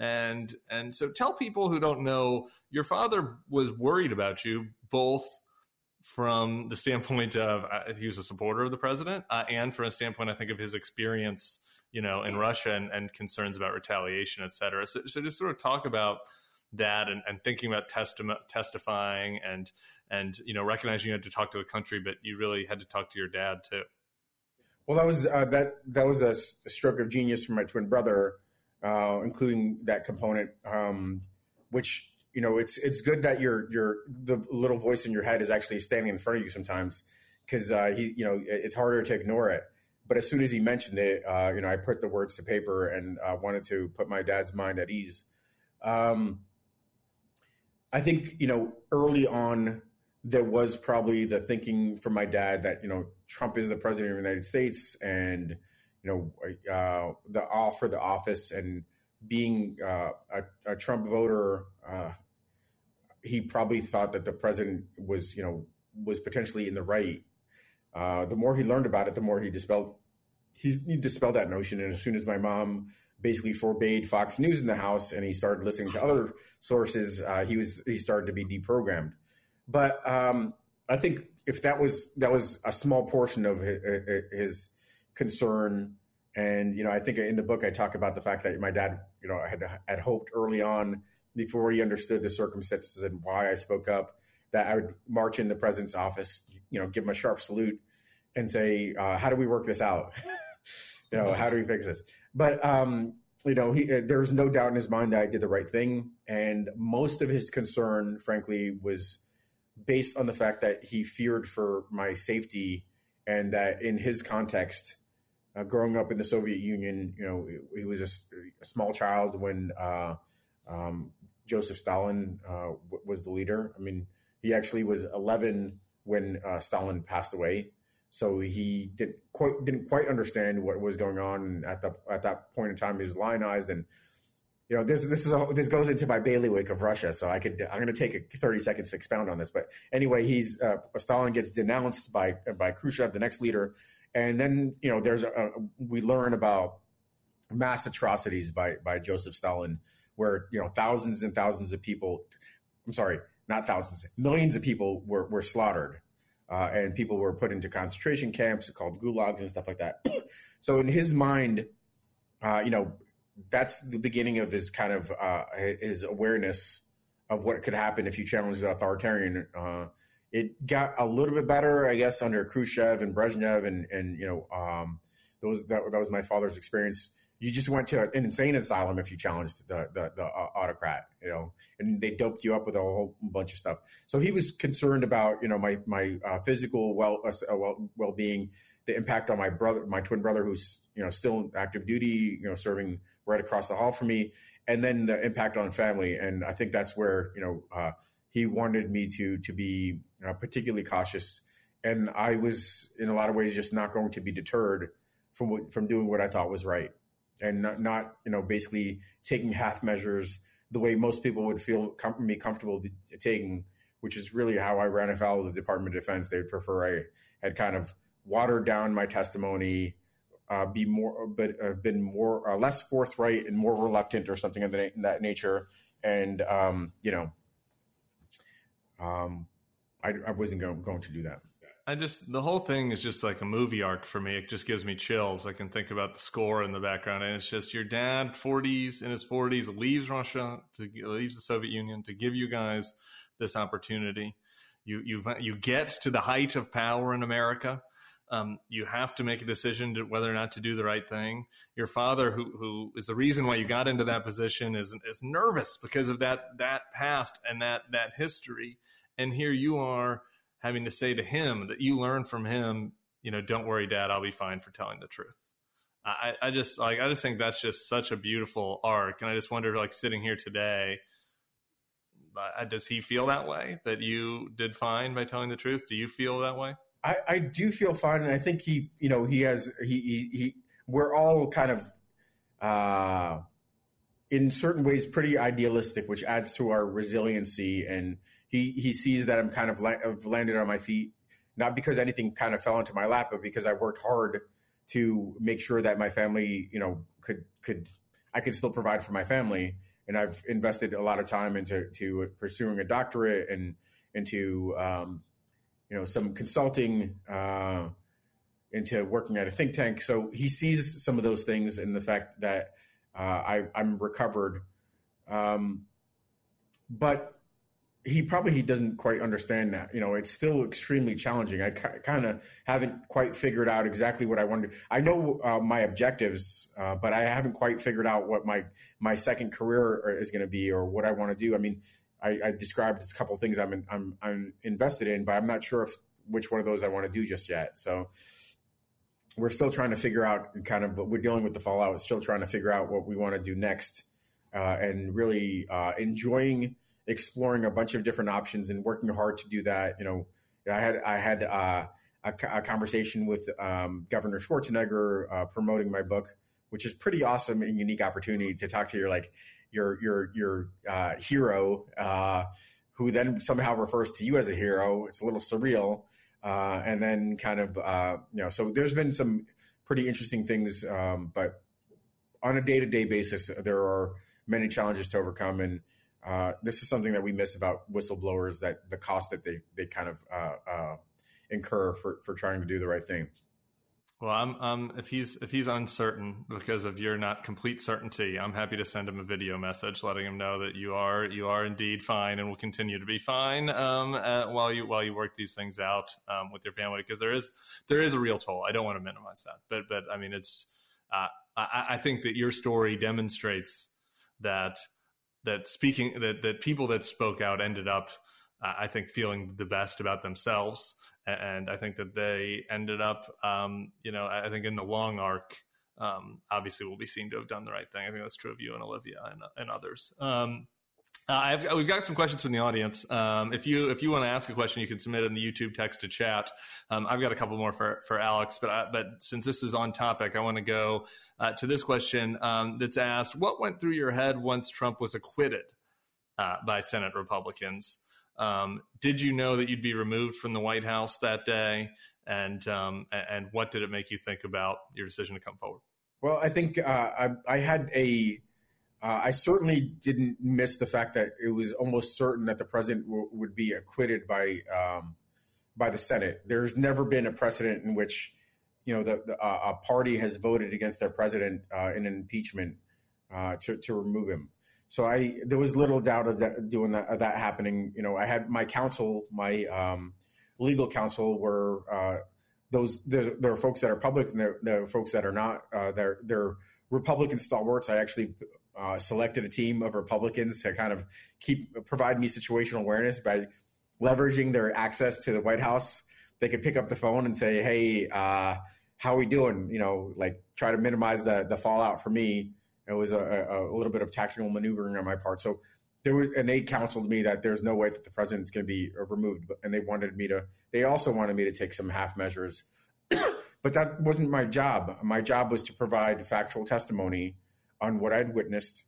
and and so tell people who don't know your father was worried about you both from the standpoint of uh, he was a supporter of the president, uh, and from a standpoint, I think of his experience, you know, in Russia and, and concerns about retaliation, et cetera. So, so just sort of talk about that and, and thinking about testi- testifying and and you know recognizing you had to talk to the country, but you really had to talk to your dad too. Well, that was uh, that that was a, stroke of genius from my twin brother, uh, including that component, um, which you know, it's it's good that your your the little voice in your head is actually standing in front of you sometimes because uh, he, you know, it's harder to ignore it. But as soon as he mentioned it, uh, you know, I put the words to paper and uh, wanted to put my dad's mind at ease. Um, I think you know early on there was probably the thinking from my dad that you know Trump is the president of the United States, and you know uh, the offer the office and being uh, a, a, Trump voter, uh, he probably thought that the president was you know was potentially in the right. Uh, the more he learned about it, the more he dispelled he, he dispelled that notion. And as soon as my mom basically forbade Fox News in the house and he started listening to other sources, uh, he was he started to be deprogrammed. But um, I think if that was that was a small portion of his, his, concern, and you know, I think in the book I talk about the fact that my dad, you know, had had hoped early on before he understood the circumstances and why I spoke up that I would march in the president's office, you know, give him a sharp salute and say, uh, "How do we work this out? you know, how do we fix this?" But um, you know, he, uh, there was no doubt in his mind that I did the right thing, and most of his concern, frankly, was based on the fact that he feared for my safety and that in his context, uh, growing up in the Soviet Union, you know, he was a, a small child when uh, um, Joseph Stalin uh, w- was the leader. I mean, he actually was 11 when uh, Stalin passed away, so he did quite didn't quite understand what was going on at the at that point in time. He was lionized and you know, this this is a, this goes into my bailiwick of Russia, so I could I'm going to take a 30 seconds to expound on this. But anyway, he's uh, Stalin gets denounced by by Khrushchev, the next leader, and then you know there's a, a, we learn about mass atrocities by by Joseph Stalin, where you know thousands and thousands of people, I'm sorry, not thousands, millions of people were were slaughtered. Uh, and people were put into concentration camps called gulags and stuff like that. so in his mind, uh, you know, that's the beginning of his kind of uh, his awareness of what could happen if you challenge the authoritarian. Uh, it got a little bit better, I guess, under Khrushchev and Brezhnev, and and you know, um, those that, that was my father's experience. You just went to an insane asylum if you challenged the the, the uh, autocrat, you know, and they doped you up with a whole bunch of stuff. So he was concerned about you know my my uh, physical well uh, well well being, the impact on my brother, my twin brother, who's you know still active duty, you know, serving right across the hall from me, and then the impact on family. And I think that's where you know uh, he wanted me to to be uh, particularly cautious. And I was in a lot of ways just not going to be deterred from what, from doing what I thought was right, and not not you know basically taking half measures the way most people would feel com- me comfortable taking, which is really how I ran afoul of the Department of Defense. They would prefer I had kind of watered down my testimony uh, be more, but have been more uh, less forthright and more reluctant or something of that, that nature. And um, you know, um, I, I wasn't going, to do that. I just the whole thing is just like a movie arc for me. It just gives me chills. I can think about the score in the background, and it's just your dad, 40s in his 40s, leaves Russia to leaves the Soviet Union to give you guys this opportunity. You you you get to the height of power in America um, you have to make a decision to whether or not to do the right thing. Your father, who who is the reason why you got into that position, is is nervous because of that that past and that that history. And here you are having to say to him that you learned from him. You know, don't worry, Dad. I'll be fine for telling the truth. I, I just like I just think that's just such a beautiful arc, and I just wonder, like sitting here today, uh, does he feel that way that you did fine by telling the truth? Do you feel that way? I, I do feel fine, and I think he, you know, he has he he, he we're all kind of uh, in certain ways pretty idealistic, which adds to our resiliency. And he he sees that I'm kind of la- landed on my feet, not because anything kind of fell into my lap, but because I worked hard to make sure that my family, you know, could could I could still provide for my family. And I've invested a lot of time into to pursuing a doctorate and into um, you know, some consulting uh, into working at a think tank. So he sees some of those things in the fact that uh, I, am recovered. Um, but he probably he doesn't quite understand that. You know, it's still extremely challenging. I kind of haven't quite figured out exactly what I want to. I know uh, my objectives, uh, but I haven't quite figured out what my my second career is going to be or what I want to do. I mean, I, I described a couple of things I'm, in, I'm I'm invested in, but I'm not sure if which one of those I want to do just yet. So we're still trying to figure out kind of we're dealing with the fallout. Still trying to figure out what we want to do next, uh, and really uh, enjoying exploring a bunch of different options and working hard to do that. You know, I had I had uh, a, a, conversation with um, Governor Schwarzenegger uh, promoting my book, which is pretty awesome and unique opportunity to talk to your like your your your uh, hero, uh, who then somehow refers to you as a hero. It's a little surreal, uh, and then kind of uh, you know. So there's been some pretty interesting things, um, but on a day to day basis, there are many challenges to overcome and uh, this is something that we miss about whistleblowers that the cost that they they kind of uh, incur for for trying to do the right thing. Well, I'm um if he's if he's uncertain because of your not complete certainty, I'm happy to send him a video message letting him know that you are you are indeed fine and will continue to be fine um, uh, while you while you work these things out um, with your family because there is there is a real toll. I don't want to minimize that, but but I mean it's uh, I, I think that your story demonstrates that that speaking that that people that spoke out ended up I think feeling the best about themselves and I think that they ended up um, you know I think in the long arc um, obviously will be seen to have done the right thing I think that's true of you and Olivia and, and others um, uh, we've got some questions from the audience. Um, if you if you want to ask a question, you can submit in the YouTube text to chat. Um, I've got a couple more for for Alex, but I, but since this is on topic, I want to go uh, to this question um, that's asked: What went through your head once Trump was acquitted uh, by Senate Republicans? Um, did you know that you'd be removed from the White House that day? And um, and what did it make you think about your decision to come forward? Well, I think uh, I, I had a uh, I certainly didn't miss the fact that it was almost certain that the president w- would be acquitted by um, by the Senate. There's never been a precedent in which you know the, the uh, a party has voted against their president uh, in an impeachment uh, to to remove him. So I there was little doubt of that doing that of that happening. You know, I had my counsel, my um, legal counsel were uh, those there, there, are folks that are public and there, there are folks that are not. Uh, they're they're Republican stalwarts. I actually uh, selected a team of Republicans to kind of keep provide me situational awareness by leveraging their access to the White House. They could pick up the phone and say, "Hey, uh, how are we doing?" You know, like try to minimize the the fallout for me. It was a, a, little bit of tactical maneuvering on my part. So there was, and they counseled me that there's no way that the president's going to be removed, and they wanted me to. They also wanted me to take some half measures, but that wasn't my job. My job was to provide factual testimony on what I'd witnessed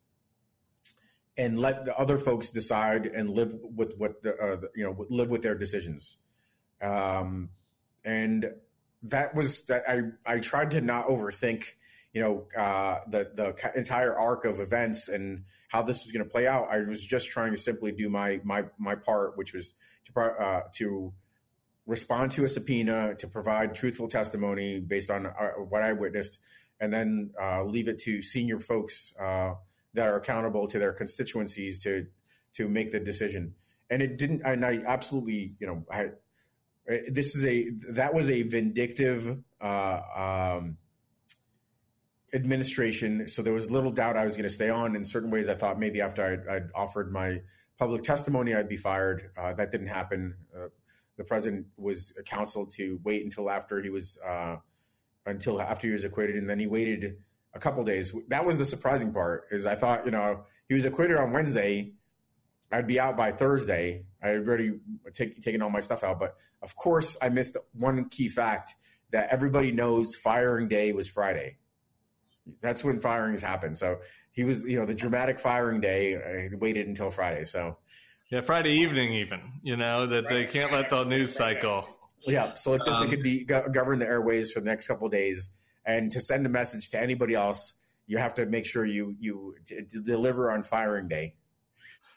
and let the other folks decide and live with what the, uh, you know live with their decisions um, and that was that I, I tried to not overthink you know uh, the the entire arc of events and how this was going to play out I was just trying to simply do my my my part which was to uh, to respond to a subpoena to provide truthful testimony based on uh, what I witnessed and then uh, leave it to senior folks uh, that are accountable to their constituencies to to make the decision. And it didn't. And I absolutely, you know, I this is a that was a vindictive uh, um, administration. So there was little doubt I was going to stay on. In certain ways, I thought maybe after I'd, I'd offered my public testimony, I'd be fired. Uh, that didn't happen. Uh, the president was counseled to wait until after he was uh, until after he was acquitted, and then he waited a couple days. That was the surprising part. Is I thought you know he was acquitted on Wednesday, I'd be out by Thursday. I had already take, taken all my stuff out, but of course I missed one key fact that everybody knows: firing day was Friday. That's when firings happen. So he was, you know, the dramatic firing day. I waited until Friday. So yeah, Friday evening, even you know that they can't let the news cycle yeah. So like this, um, it could be go- govern the airways for the next couple days, and to send a message to anybody else, you have to make sure you you d- deliver on firing day.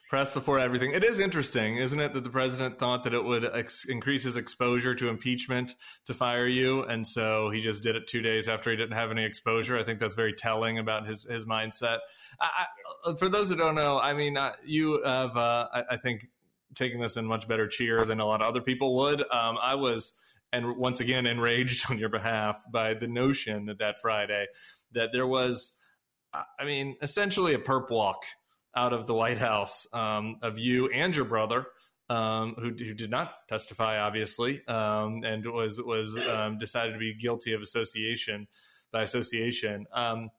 Press before everything. It is interesting, isn't it, that the president thought that it would ex- increase his exposure to impeachment to fire you, and so he just did it two days after he didn't have any exposure. I think that's very telling about his his mindset. I, I, for those who don't know, I mean, uh, you have, uh, I, think, taking this in much better cheer than a lot of other people would. Um, I was, and once again, enraged on your behalf by the notion that that Friday that there was, I mean, essentially a perp walk out of the White House um, of you and your brother. Um, who, who, did not testify, obviously, um, and was was um, decided to be guilty of association by association. Um,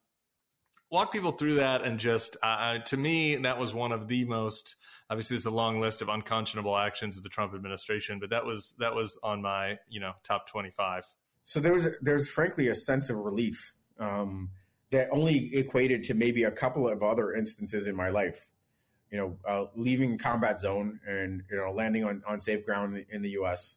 walk people through that and just uh, to me that was one of the most obviously there's a long list of unconscionable actions of the Trump administration, but that was that was on my you know top 25. So there was there's frankly a sense of relief um, that only equated to maybe a couple of other instances in my life. You know, uh, leaving combat zone and you know landing on, on safe ground in the U.S.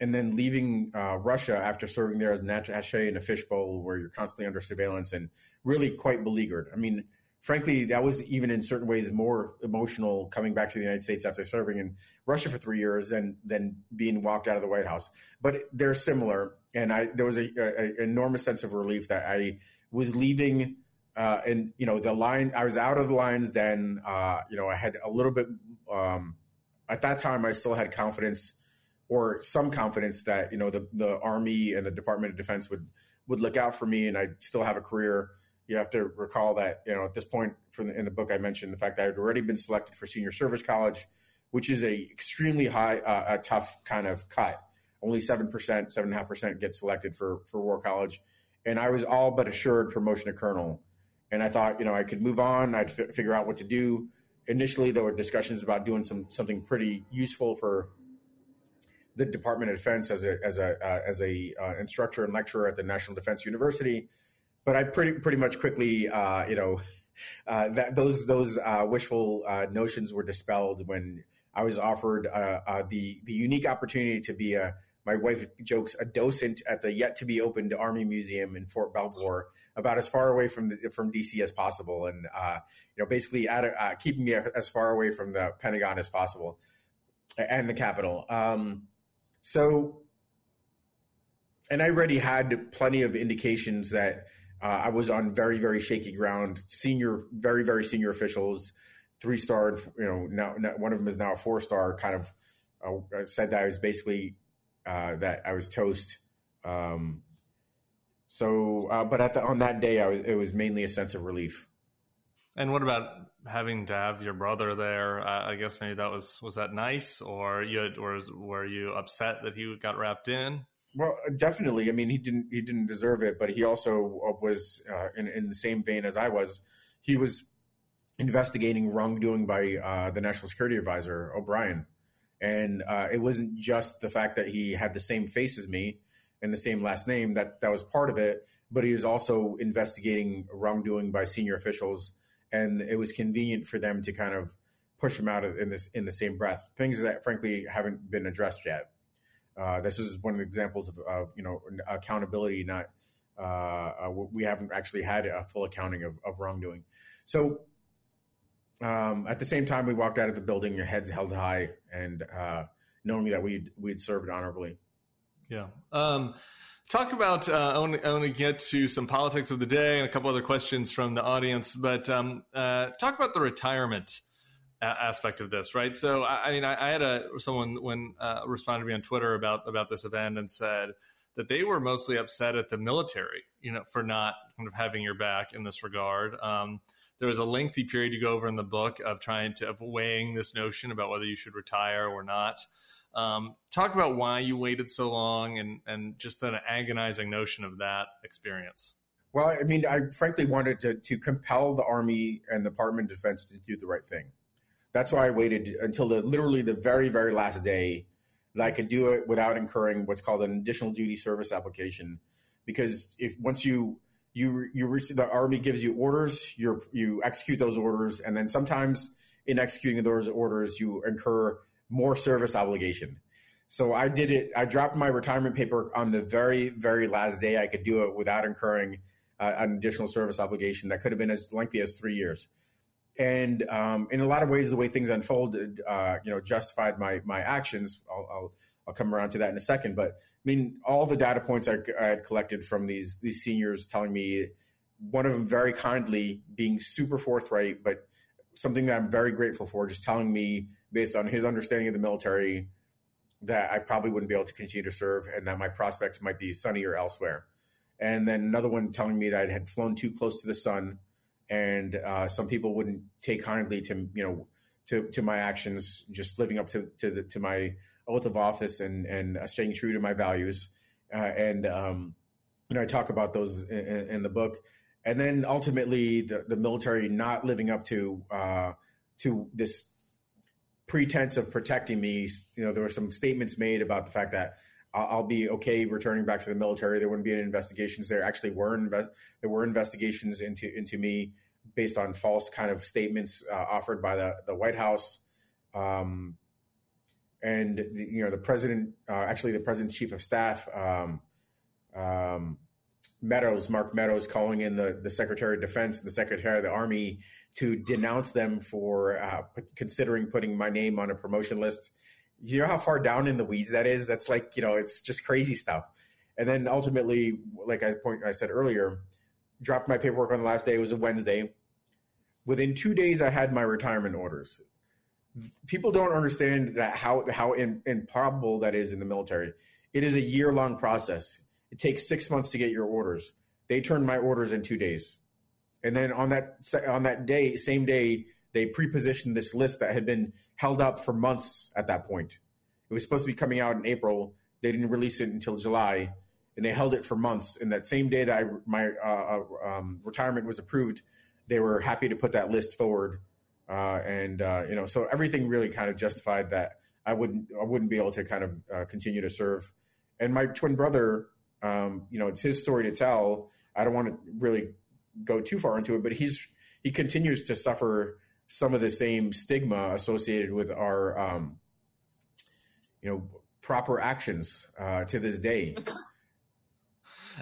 and then leaving uh, Russia after serving there as an attaché in a fishbowl where you're constantly under surveillance and really quite beleaguered. I mean, frankly, that was even in certain ways more emotional coming back to the United States after serving in Russia for three years than than being walked out of the White House. But they're similar, and I there was a, a enormous sense of relief that I was leaving. Uh, and you know the line, I was out of the lines. Then uh, you know I had a little bit. Um, at that time, I still had confidence, or some confidence that you know the the Army and the Department of Defense would would look out for me, and I still have a career you have to recall that you know at this point the, in the book I mentioned the fact that I had already been selected for senior service college, which is a extremely high, uh, a tough kind of cut. Only seven percent, seven and a half percent get selected for for war college, and I was all but assured promotion to colonel. And I thought you know I could move on. I'd f- figure out what to do. Initially, there were discussions about doing some something pretty useful for the Department of Defense as a as a uh, as a uh, instructor and lecturer at the National Defense University but I pretty pretty much quickly, uh, you know, uh, that those those uh, wishful uh, notions were dispelled when I was offered the the unique opportunity to be a my wife jokes a docent at the yet to be opened Army Museum in Fort Belvoir, about as far away from the, from DC as possible, and you know basically at a, keeping me as far away from the Pentagon as possible and the Capitol. Um, so, and I already had plenty of indications that uh, I was on very, very shaky ground. Senior, very, very senior officials, three star, you know, now, now, one of them is now a four star, kind of uh, said that I was basically uh, that I was toast. Um, so, uh, but at the, on that day, I was, it was mainly a sense of relief. And what about having to have your brother there? I guess maybe that was was that nice, or you had, or were you upset that he got wrapped in? Well, definitely. I mean, he didn't he didn't deserve it, but he also uh, was uh, in in the same vein as I was. He was investigating wrongdoing by uh, the National Security Advisor O'Brien, and uh, it wasn't just the fact that he had the same face as me and the same last name that that was part of it, but he was also investigating wrongdoing by senior officials, and it was convenient for them to kind of push him out in this in the same breath. Things that frankly haven't been addressed yet. Uh, this is one of the examples of, of you know accountability. Not uh, uh, we haven't actually had a full accounting of, of wrongdoing. So um, at the same time, we walked out of the building, your heads held high, and uh, knowing that we'd we'd served honorably. Yeah. Um, talk about. Uh, I, want to, I want to get to some politics of the day and a couple other questions from the audience, but um, uh, talk about the retirement aspect of this, right? So, I, I mean, I, I, had a someone when uh, responded to me on Twitter about about this event and said that they were mostly upset at the military, you know, for not kind of having your back in this regard. Um, there was a lengthy period you go over in the book of trying to of weighing this notion about whether you should retire or not. Um, talk about why you waited so long and and just an agonizing notion of that experience. Well, I mean, I frankly wanted to, to compel the Army and the Department of Defense to do the right thing. That's why I waited until the literally the very very last day that I could do it without incurring what's called an additional duty service application. Because if once you you you receive the army gives you orders, you you execute those orders, and then sometimes in executing those orders you incur more service obligation. So I did it. I dropped my retirement paper on the very very last day I could do it without incurring uh, an additional service obligation that could have been as lengthy as three years and um, in a lot of ways, the way things unfolded, uh, you know, justified my my actions. I'll, I'll, I'll come around to that in a second. But mean, all the data points I, I, had collected from these these seniors telling me, one of them very kindly being super forthright, but something that I'm very grateful for, just telling me based on his understanding of the military that I probably wouldn't be able to continue to serve, and that my prospects might be sunnier elsewhere. And then another one telling me that I had flown too close to the sun and uh, some people wouldn't take kindly to you know to to my actions, just living up to to, the, to my oath of office and and uh, staying true to my values. Uh, and um, you know, I talk about those in, in, the book. and then ultimately the, the military not living up to uh, to this pretense of protecting me. You know, there were some statements made about the fact that I'll be okay returning back to the military. There wouldn't be any investigations. There actually were inve- there were investigations into into me based on false kind of statements uh, offered by the the White House. Um, and the, you know the president, uh, actually the president's chief of staff, um, um, Meadows, Mark Meadows, calling in the the Secretary of Defense and the Secretary of the Army to denounce them for uh, considering putting my name on a promotion list. You know how far down in the weeds that is? That's like, you know, it's just crazy stuff. And then ultimately, like I point I said earlier, dropped my paperwork on the last day. It was a Wednesday. Within two days, I had my retirement orders. People don't understand that how how in, improbable that is in the military. It is a year long process. It takes six months to get your orders. They turned my orders in two days and then on that on that day, same day, they pre-positioned this list that had been held up for months at that point. It was supposed to be coming out in April. They didn't release it until July, and they held it for months. And that same day that I, my uh, uh, um, retirement was approved, they were happy to put that list forward. Uh, and uh, you know, so everything really kind of justified that I wouldn't I wouldn't be able to kind of uh, continue to serve. And my twin brother, um, you know, it's his story to tell. I don't want to really go too far into it, but he's he continues to suffer some of the same stigma associated with our um, you know proper actions uh, to this day.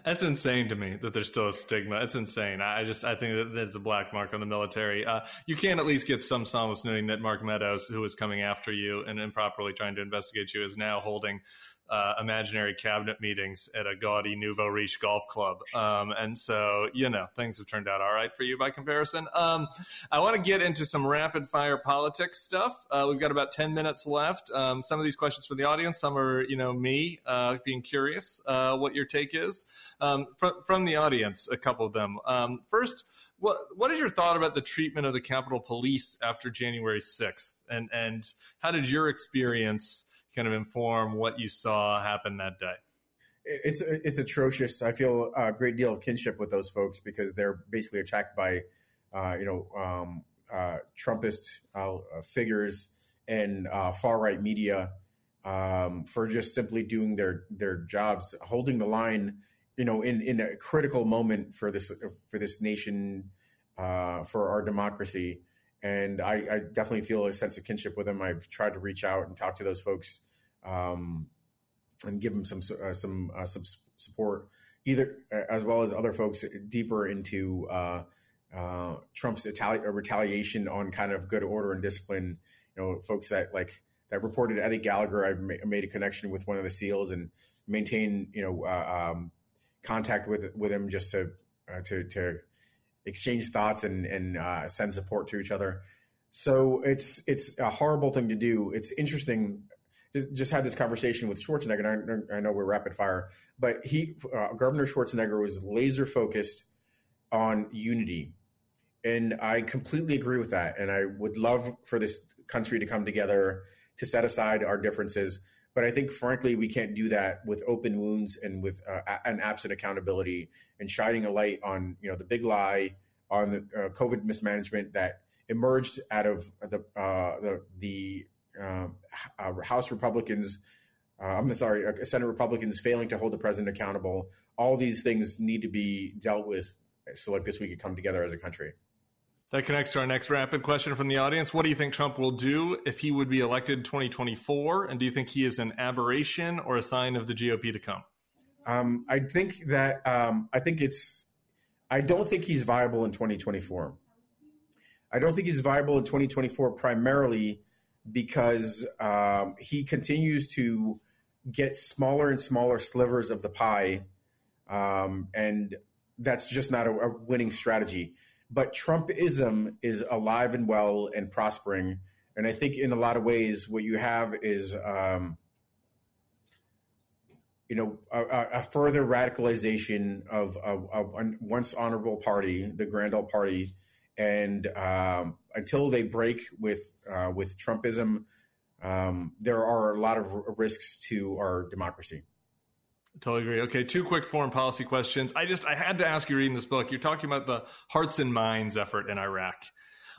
That's insane to me that there's still a stigma. It's insane. I just I think that there's a black mark on the military. Uh, you can at least get some solace knowing that Mark Meadows, who was coming after you and improperly trying to investigate you, is now holding uh, imaginary cabinet meetings at a gaudy nouveau riche golf club. Um, and so, you know, things have turned out all right for you by comparison. Um, I want to get into some rapid fire politics stuff. Uh, we've got about 10 minutes left. Um, some of these questions from the audience, some are, you know, me uh, being curious uh, what your take is. Um, from, from the audience, a couple of them. Um, first, what what is your thought about the treatment of the Capitol Police after January 6th? And, and how did your experience kind of inform what you saw happen that day? It's it's atrocious. I feel a great deal of kinship with those folks because they're basically attacked by, uh, you know, um, uh, Trumpist uh, figures and uh, far right media um, for just simply doing their their jobs, holding the line, you know, in in a critical moment for this for this nation, uh, for our democracy and I, I, definitely feel a sense of kinship with them. I've tried to reach out and talk to those folks um, and give them some uh, some uh, some support, either as well as other folks deeper into uh, uh Trump's retali- retaliation on kind of good order and discipline. You know, folks that like that reported Eddie Gallagher. I ma- made a connection with one of the SEALs and maintain you know uh, um, contact with with him just to uh, to to exchange thoughts and and uh, send support to each other. So it's it's a horrible thing to do. It's interesting. Just, had this conversation with Schwarzenegger. I, I, know we're rapid fire, but he uh, Governor Schwarzenegger was laser focused on unity, and I completely agree with that. And I would love for this country to come together to set aside our differences. But I think, frankly, we can't do that with open wounds and with uh, an absent accountability and shining a light on you know the big lie on the uh, COVID mismanagement that emerged out of the uh, the, the uh, House Republicans. Uh, I'm sorry, uh, Senate Republicans failing to hold the president accountable. All these things need to be dealt with so like this we could come together as a country. That connects to our next rapid question from the audience. What do you think Trump will do if he would be elected 2024? And do you think he is an aberration or a sign of the GOP to come? Um, I think that um, I think it's. I don't think he's viable in 2024. I don't think he's viable in 2024 primarily because um, he continues to get smaller and smaller slivers of the pie, um, and that's just not a, a winning strategy but Trumpism is alive and well and prospering. And I think in a lot of ways, what you have is, um, you know, a, a, further radicalization of a, once honorable party, the Grand Old Party, and um, until they break with uh, with Trumpism, um, there are a lot of risks to our democracy. Totally agree. Okay, two quick foreign policy questions. I just I had to ask you reading this book. You're talking about the Hearts and Minds effort in Iraq.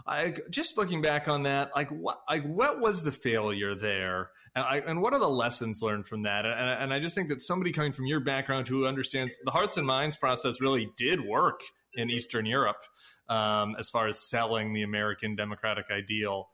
I just looking back on that, like what like what was the failure there, and, I, and what are the lessons learned from that? And, and, I just think that somebody coming from your background who understands the Hearts and Minds process really did work in Eastern Europe um, as far as selling the American democratic ideal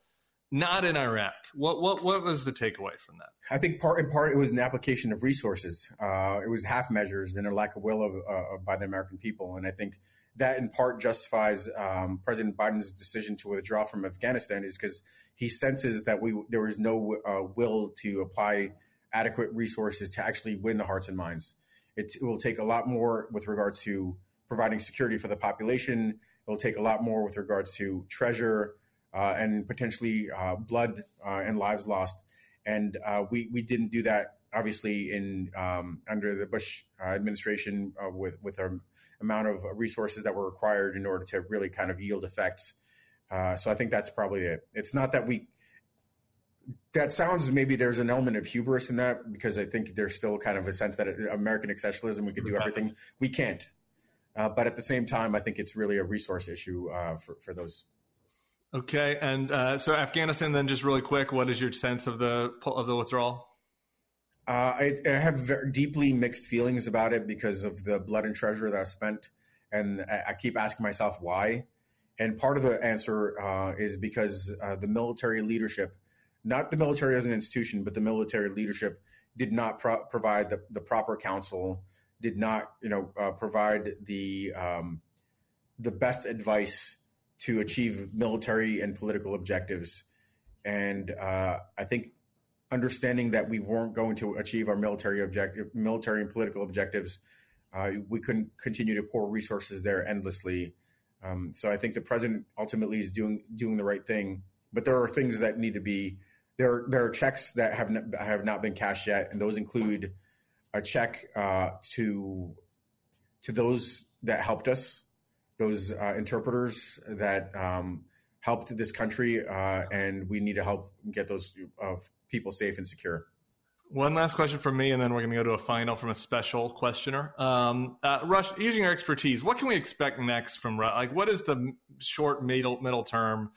not in Iraq. What what what was the takeaway from that? I think part in part it was an application of resources. Uh, it was half measures and a lack of will of, uh, by the American people, and I think that in part justifies um, President Biden's decision to withdraw from Afghanistan is because he senses that we there is no uh, will to apply adequate resources to actually win the hearts and minds. It, it will take a lot more with regard to providing security for the population. It will take a lot more with regards to treasure uh, and potentially uh, blood uh, and lives lost. And we we didn't do that obviously in um, under the Bush administration with with our amount of resources that were required in order to really kind of yield effects. so I think that's probably it. It's not that we that sounds maybe there's an element of hubris in that because I think there's still kind of a sense that American exceptionalism we could do everything we can't. Uh, but at the same time, I think it's really a resource issue uh, for for those Okay, and uh, so Afghanistan. Then, just really quick, what is your sense of the of the withdrawal? Uh, I, I, have deeply mixed feelings about it because of the blood and treasure that I spent, and I, I keep asking myself why. And part of the answer uh, is because uh, the military leadership, not the military as an institution, but the military leadership, did not pro- provide the, the, proper counsel, did not, you know, uh, provide the um, the best advice to achieve military and political objectives. And uh, I think understanding that we weren't going to achieve our military objective, military and political objectives, uh, we couldn't continue to pour resources there endlessly. Um, so I think the president ultimately is doing doing the right thing, but there are things that need to be there. There are checks that have not, have not been cashed yet, and those include a check uh, to to those that helped us those uh, interpreters that um, helped this country, uh, and we need to help get those uh, people safe and secure. One last question from me, and then we're going to go to a final from a special questioner. Um, uh, Rush, using your expertise, what can we expect next from Russia? like what is the short middle middle term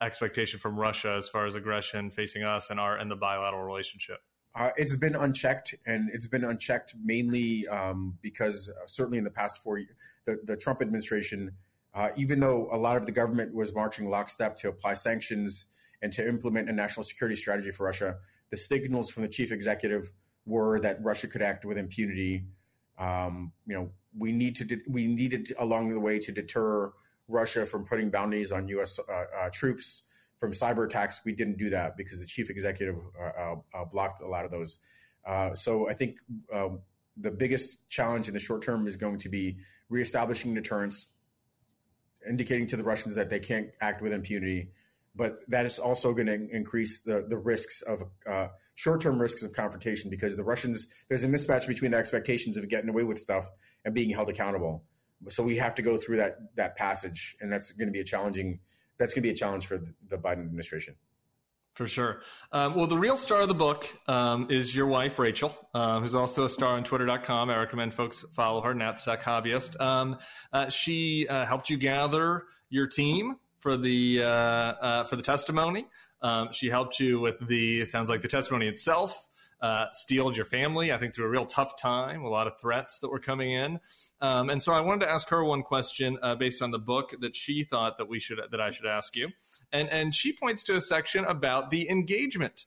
expectation from Russia as far as aggression facing us and our and the bilateral relationship? Uh, it's been unchecked, and it's been unchecked mainly um, because uh, certainly in the past four, the, the Trump administration, uh, even though a lot of the government was marching lockstep to apply sanctions and to implement a national security strategy for Russia, the signals from the chief executive were that Russia could act with impunity. Um, you know, we need to de- we needed along the way to deter Russia from putting bounties on U.S. Uh, uh, troops from cyber attacks, we didn't do that because the chief executive uh, uh, uh blocked a lot of those. So I think um, the biggest challenge in the short term is going to be reestablishing deterrence, indicating to the Russians that they can't act with impunity. But that is also going to increase the the risks of uh, short term risks of confrontation because the Russians there's a mismatch between the expectations of getting away with stuff and being held accountable. So we have to go through that that passage, and that's going to be a challenging that's going to be a challenge for the Biden administration. For sure. Um, well, the real star of the book um, is your wife, Rachel, uh, who's also a star on twitter.com. I recommend folks follow her, NatSec Hobbyist. Um, uh, she uh, helped you gather your team for the, uh, uh, for the testimony. Um, she helped you with the, it sounds like the testimony itself, uh, steeled your family, I think, through a real tough time, a lot of threats that were coming in. Um, and so I wanted to ask her one question uh, based on the book that she thought that we should that I should ask you, and and she points to a section about the engagement.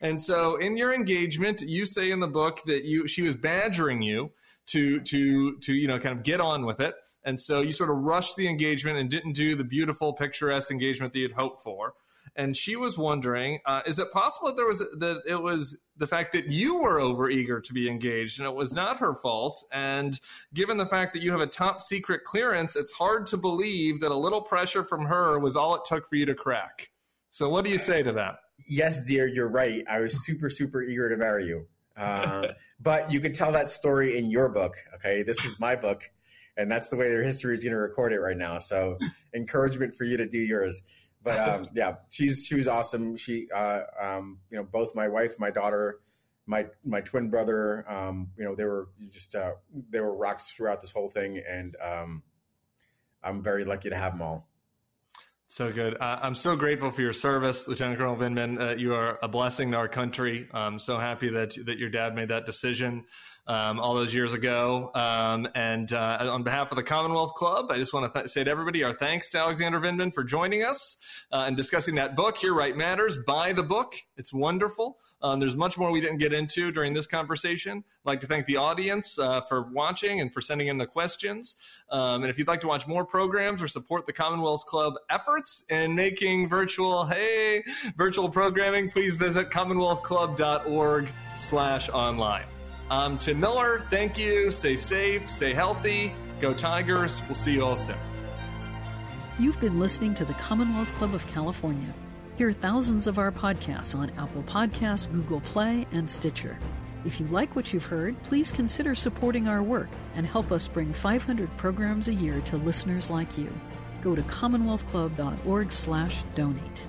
And so in your engagement, you say in the book that you she was badgering you to to to you know kind of get on with it, and so you sort of rushed the engagement and didn't do the beautiful picturesque engagement that you'd hoped for and she was wondering, uh, is it possible that there was that it was the fact that you were over eager to be engaged and it was not her fault? And given the fact that you have a top secret clearance, it's hard to believe that a little pressure from her was all it took for you to crack. So, what do you say to that? Yes, dear, you're right. I was super, super eager to marry you. Uh, but you could tell that story in your book. Okay, this is my book, and that's the way their history is going to record it right now. So, encouragement for you to do yours but um, yeah, she's she was awesome. She, uh, um, you know, both my wife, my daughter, my my twin brother. Um, you know, they were just uh, they were rocks throughout this whole thing, and um, I'm very lucky to have them all. So good. Uh, I'm so grateful for your service, Lieutenant Colonel Vindman. Uh, you are a blessing to our country. I'm so happy that that your dad made that decision um, all those years ago. Um, and uh, on behalf of the Commonwealth Club, I just want to th- say to everybody our thanks to Alexander Vindman for joining us uh, and discussing that book, Here Right Matters. Buy the book, it's wonderful. Um, there's much more we didn't get into during this conversation. I'd like to thank the audience uh, for watching and for sending in the questions. Um, and if you'd like to watch more programs or support the Commonwealth Club efforts in making virtual, hey, virtual programming, please visit commonwealthclub.org slash online. Um, I'm Tim Miller. Thank you. Stay safe, stay healthy. Go Tigers. We'll see you all soon. You've been listening to the Commonwealth Club of California. Hear thousands of our podcasts on Apple Podcasts, Google Play, and Stitcher. If you like what you've heard, please consider supporting our work and help us bring 500 programs a year to listeners like you. Go to commonwealthclub.org/donate.